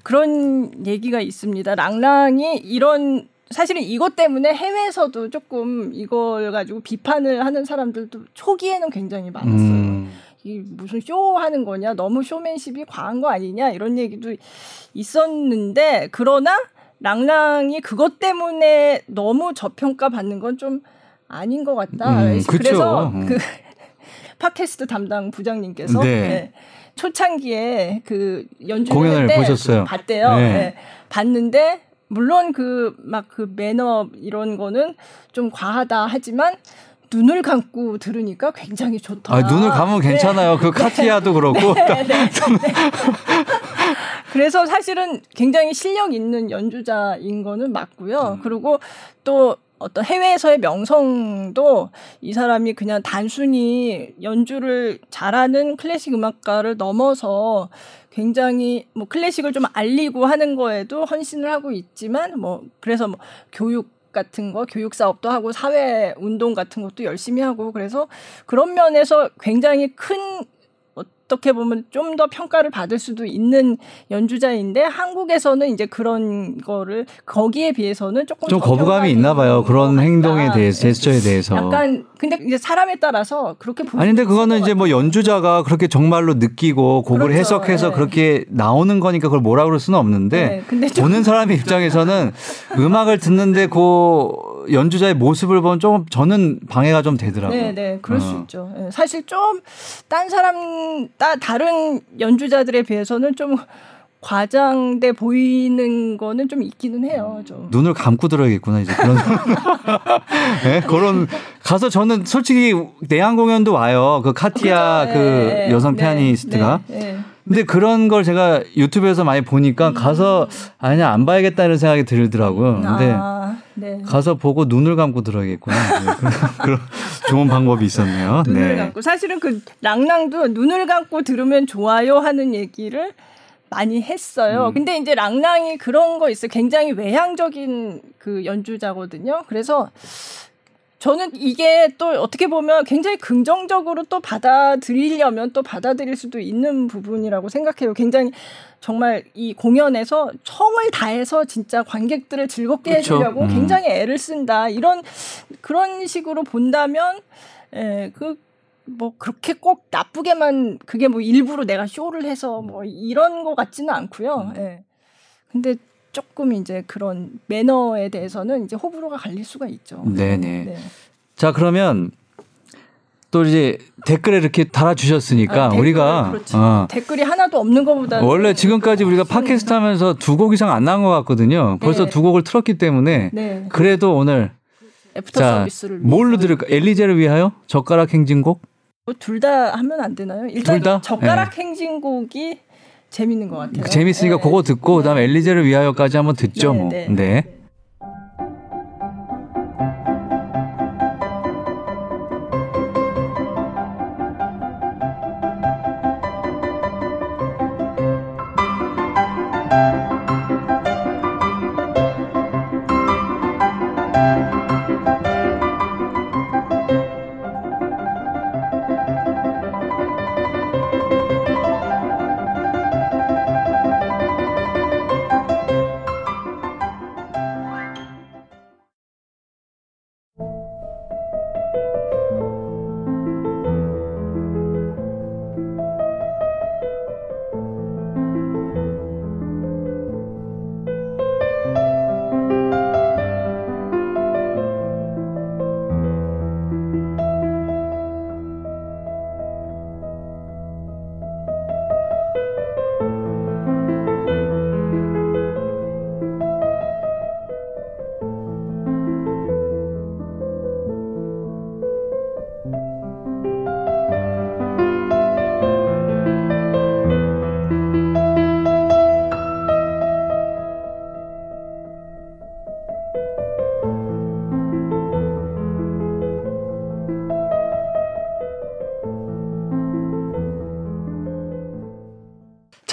그런 얘기가 있습니다. 랑랑이 이런 사실은 이것 때문에 해외에서도 조금 이걸 가지고 비판을 하는 사람들도 초기에는 굉장히 많았어요. 음. 이 무슨 쇼 하는 거냐, 너무 쇼맨십이 과한 거 아니냐 이런 얘기도 있었는데 그러나 랑랑이 그것 때문에 너무 저평가 받는 건 좀 아닌 것 같다. 음, 그래서 음. 그 팟캐스트 담당 부장님께서 네. 네. 초창기에 그 연주 공연을 보셨어요. 봤대요. 네. 네. 봤는데 물론 그 막그 그 매너 이런 거는 좀 과하다 하지만 눈을 감고 들으니까 굉장히 좋다. 아, 눈을 감으면 네. 괜찮아요. 그 네. 카티아도 그렇고. 네, 네, 네, 그래서 사실은 굉장히 실력 있는 연주자인 거는 맞고요. 음. 그리고 또 어떤 해외에서의 명성도 이 사람이 그냥 단순히 연주를 잘하는 클래식 음악가를 넘어서 굉장히 뭐 클래식을 좀 알리고 하는 거에도 헌신을 하고 있지만 뭐 그래서 뭐 교육 같은 거 교육 사업도 하고 사회 운동 같은 것도 열심히 하고 그래서 그런 면에서 굉장히 큰 어떻게 보면 좀 더 평가를 받을 수도 있는 연주자인데 한국에서는 이제 그런 거를 거기에 비해서는 조금 좀 거부감이 있나 봐요. 그런 행동에 대해서 제스처에 대해서. 약간 근데 이제 사람에 따라서 그렇게 아니 근데 그거는 이제 뭐 연주자가 그렇게 정말로 느끼고 곡을 그렇죠. 해석해서 네. 그렇게 나오는 거니까 그걸 뭐라 그럴 수는 없는데 네. 근데 보는 사람의 입장에서는 음악을 듣는데 그 연주자의 모습을 보면 좀 저는 방해가 좀 되더라고요. 네, 네, 그럴 어. 수 있죠. 네, 사실 좀 딴 사람, 따, 다른 연주자들에 비해서는 좀 과장돼 보이는 거는 좀 있기는 해요. 좀. 눈을 감고 들어야겠구나 이제 그런 네? 그런 가서 저는 솔직히 내한 공연도 와요. 그 카티아 그렇죠. 그 네, 여성 네, 피아니스트가. 네, 네. 근데 그런 걸 제가 유튜브에서 많이 보니까 음. 가서 아니야 안 봐야겠다는 생각이 들더라고요. 근데 아, 네. 가서 보고 눈을 감고 들어야겠구나. 네, 그런 좋은 방법이 있었네요. 눈을 네. 감고 사실은 그 랑랑도 눈을 감고 들으면 좋아요 하는 얘기를 많이 했어요. 음. 근데 이제 랑랑이 그런 거 있어요. 굉장히 외향적인 그 연주자거든요. 그래서 저는 이게 또 어떻게 보면 굉장히 긍정적으로 또 받아들이려면 또 받아들일 수도 있는 부분이라고 생각해요. 굉장히 정말 이 공연에서 청을 다해서 진짜 관객들을 즐겁게 그렇죠. 해주려고 음. 굉장히 애를 쓴다. 이런 그런 식으로 본다면 예, 그, 뭐, 그렇게 꼭 나쁘게만, 그게 뭐 일부러 내가 쇼를 해서 뭐 이런 거 같지는 않고요. 음. 예. 근데 조금 이제 그런 매너에 대해서는 이제 호불호가 갈릴 수가 있죠. 네네. 네. 자 그러면 또 이제 댓글에 이렇게 달아주셨으니까 아, 댓글, 우리가 어. 댓글이 하나도 없는 것보다 원래 지금까지 우리가 팟캐스트 하면서 두 곡 이상 안 나온 것 같거든요. 벌써 네. 두 곡을 틀었기 때문에 네. 그래도 오늘 자 뭘로 들을까? 엘리제를 위하여 젓가락 행진곡? 뭐 둘다 하면 안 되나요? 일단 젓가락 네. 행진곡이 재밌는 것 같아요. 재밌으니까 네. 그거 듣고 그다음에 엘리제를 위하여까지 한번 듣죠. 네, 뭐. 네. 네.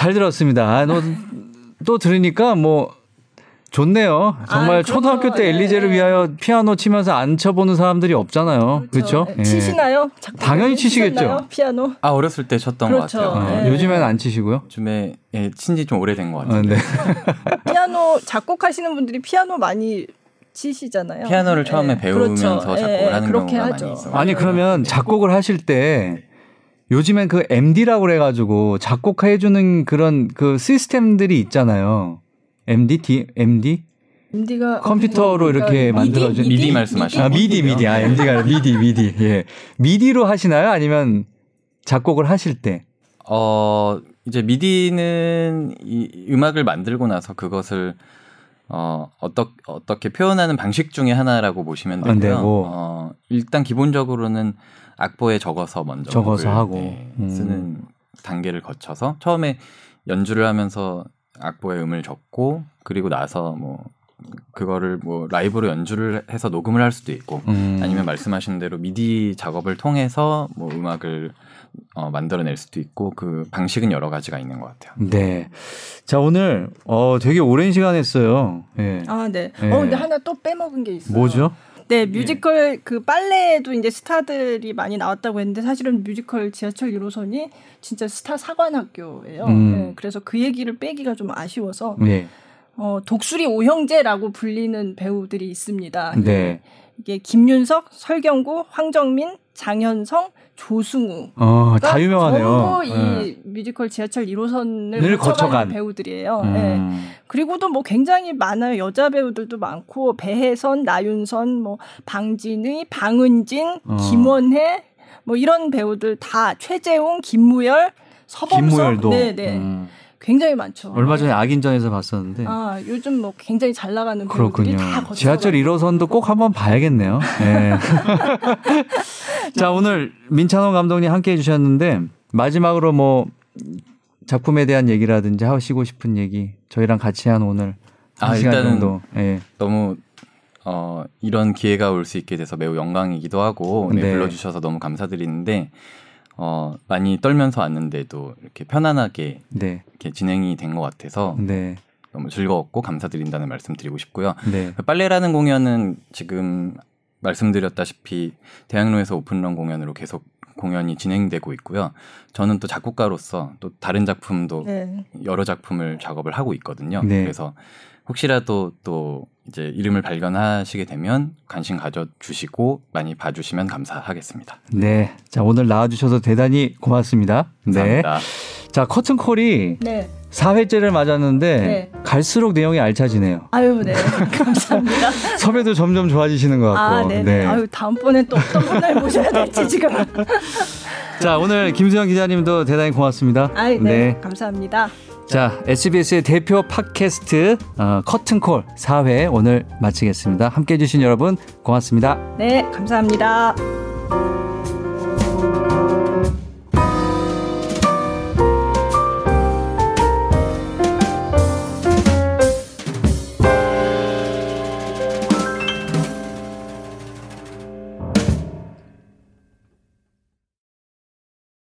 잘 들었습니다. 아, 너, 또 들으니까 뭐 좋네요. 정말 아, 초등학교 때 엘리제를 예. 위하여 피아노 치면서 안 쳐보는 사람들이 없잖아요. 그렇죠? 그렇죠? 예. 치시나요? 당연히 치시겠죠. 피아노? 아 어렸을 때 쳤던 그렇죠. 것 같아요. 어, 예. 요즘에는 안 치시고요? 요즘에 예, 친지 좀 오래된 것 같아요. 아, 네. 피아노 작곡하시는 분들이 피아노 많이 치시잖아요. 피아노를 네. 처음에 배우면서 그렇죠. 작곡을 네. 하는 경우가 하죠. 많이 있어요. 아니 그러면 작곡을 하실 때 요즘엔 그 MD라고 그래가지고 작곡해주는 그런 그 시스템들이 있잖아요. MD, D, MD? MD가 컴퓨터로 이렇게 만들어준 미디, 미디? 말씀하시는 아 미디 미디. 아 MD가 미디 미디. 예. 미디로 하시나요? 아니면 작곡을 하실 때? 어 이제 미디는 이 음악을 만들고 나서 그것을 어 어떻게 어떻게 표현하는 방식 중에 하나라고 보시면 되고요. 어 일단 기본적으로는 악보에 적어서 먼저 적어서 하고 네, 음. 쓰는 단계를 거쳐서 처음에 연주를 하면서 악보에 음을 적고 그리고 나서 뭐 그거를 뭐 라이브로 연주를 해서 녹음을 할 수도 있고 음. 아니면 말씀하신 대로 미디 작업을 통해서 뭐 음악을 어, 만들어낼 수도 있고 그 방식은 여러 가지가 있는 것 같아요. 네. 자 오늘 어 되게 오랜 시간 했어요. 예. 아 네. 네. 어 근데 하나 또 빼먹은 게 있어요. 뭐죠? 네, 뮤지컬 예. 그 빨래에도 이제 스타들이 많이 나왔다고 했는데 사실은 뮤지컬 지하철 1호선이 진짜 스타 사관학교예요. 음. 네, 그래서 그 얘기를 빼기가 좀 아쉬워서 네. 어, 독수리 오형제라고 불리는 배우들이 있습니다. 네. 이게 김윤석, 설경구, 황정민, 장현성, 조승우. 어, 다 유명하네요. 전부 이 네. 뮤지컬 지하철 1호선을 거쳐간 배우들이에요. 음. 네. 그리고도 뭐 굉장히 많아요. 여자 배우들도 많고 배혜선, 나윤선, 뭐 방진의, 방은진, 어. 김원혜 뭐 이런 배우들 다 최재웅, 김무열, 서범석. 김무열도. 네, 네. 음. 굉장히 많죠. 얼마 전에 악인전에서 봤었는데. 아 요즘 뭐 굉장히 잘 나가는 그렇군요. 다 지하철 1호선도 꼭 한번 봐야겠네요. 네. 자 오늘 민찬호 감독님 함께 해 주셨는데 마지막으로 뭐 작품에 대한 얘기라든지 하시고 싶은 얘기 저희랑 같이 한 오늘 아 일단은 정도. 네. 너무 어, 이런 기회가 올 수 있게 돼서 매우 영광이기도 하고 네, 네. 불러주셔서 너무 감사드리는데 어, 많이 떨면서 왔는데도 이렇게 편안하게 네. 이렇게 진행이 된 것 같아서 네. 너무 즐거웠고 감사드린다는 말씀 드리고 싶고요. 네. 그 빨래라는 공연은 지금 말씀드렸다시피 대학로에서 오픈런 공연으로 계속 공연이 진행되고 있고요. 저는 또 작곡가로서 또 다른 작품도 네. 여러 작품을 작업을 하고 있거든요. 네. 그래서 혹시라도 또 이제 이름을 발견하시게 되면 관심 가져주시고 많이 봐주시면 감사하겠습니다. 네. 자, 오늘 나와주셔서 대단히 고맙습니다. 네. 감사합니다. 자, 커튼콜이 네. 4회째를 맞았는데 네. 갈수록 내용이 알차지네요. 아유, 네. 감사합니다. 섭외도 점점 좋아지시는 것 같고. 아, 네네. 네. 아유, 다음번엔 또 어떤 분을 모셔야 될지 지금. 자, 오늘 김수영 기자님도 대단히 고맙습니다. 아유, 네. 네. 감사합니다. 자, SBS의 대표 팟캐스트 어, 커튼콜 4회 오늘 마치겠습니다. 함께 해주신 여러분 고맙습니다. 네, 감사합니다.